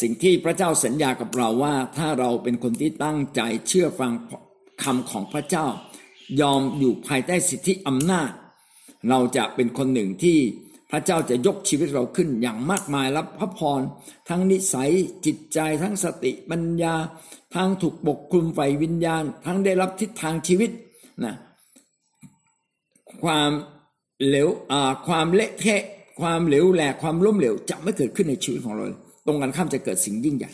สิ่งที่พระเจ้าสัญญากับเราว่าถ้าเราเป็นคนที่ตั้งใจเชื่อฟังคำของพระเจ้า ยอมอยู่ภายใต้สิทธิอำนาจ เราจะเป็นคนหนึ่งที่ พระเจ้าจะยกชีวิตเราขึ้นอย่างมากมายรับพระพรทั้งนิสัยจิตใจทั้งสติปัญญาทั้งถูกปกคลุมไฟวิญญาณ ทั้งได้รับทิศทางชีวิตนะความเหลวความเละเทะความเหลวแหลกความล้มเหลวจะไม่เกิดขึ้นในชีวิตของเราตรงกันข้ามจะเกิดสิ่งยิ่งใหญ่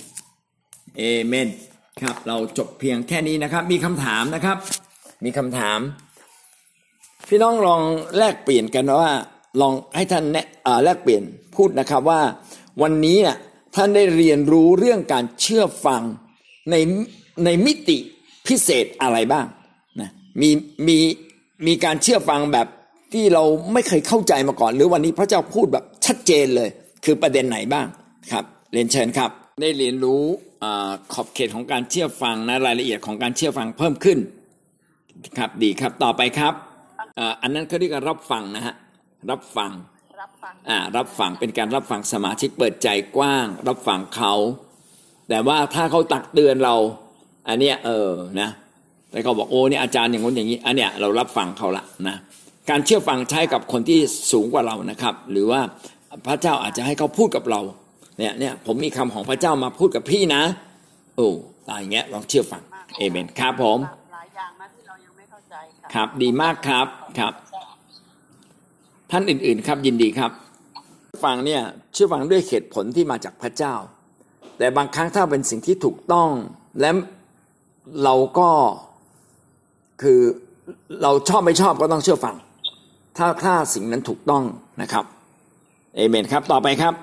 เอเมนครับ เราจบเพียงแค่นี้นะครับ มีคำถามนะครับ มีคำถาม พี่น้องลองแลกเปลี่ยนกันว่า ลองให้ท่านแลกเปลี่ยนพูดนะครับว่า วันนี้น่ะท่านได้เรียนรู้เรื่องการเชื่อฟังในในมิติพิเศษอะไรบ้างนะมีมีมีการเชื่อฟังแบบที่เราไม่เคยเข้าใจมาก่อน หรือวันนี้พระเจ้าพูดแบบชัดเจนเลย คือประเด็นไหนบ้างครับเรียนเชิญครับ ได้เรียนรู้ขอบเขตของการเชื่อฟังนะรายละเอียดของการเชื่อฟังเพิ่มขึ้นครับดีครับต่อไปครับอันนั้นเขาเรียกว่ารับฟังนะฮะ รับฟังรับฟังอ่ารับฟังเป็นการรับฟังสมาชิกเปิดใจกว้าง รับฟังเขา แต่ว่าถ้าเขาตักเตือนเรา อันเนี้ยเออนะแต่เขาบอกโอ้เนี่ยอาจารย์อย่างนู้นอย่างนี้ อันเนี้ยเรารับฟังเขาละนะการเชื่อฟังใช้กับคนที่สูงกว่าเรานะครับ หรือว่าพระเจ้าอาจจะให้เขาพูดกับเราเนี่ยเนี่ยผมมีคำของพระเจ้ามาพูดกับพี่นะโอ้ตายอย่างเงี้ยลองเชื่อฟังเอเมนครับผมหลายอย่างนะที่เรายังไม่เข้าใจครับ ดีมากครับครับ ท่านอื่น ๆ ครับยินดีครับ ฟังเนี่ยเชื่อฟังด้วยเหตุผลที่มาจากพระเจ้า แต่บางครั้งถ้าเป็นสิ่งที่ถูกต้องและเราก็คือเราชอบไม่ชอบก็ต้องเชื่อฟัง ถ้าถ้าสิ่งนั้นถูกต้องนะครับเอเมนครับ ต่อไปครับ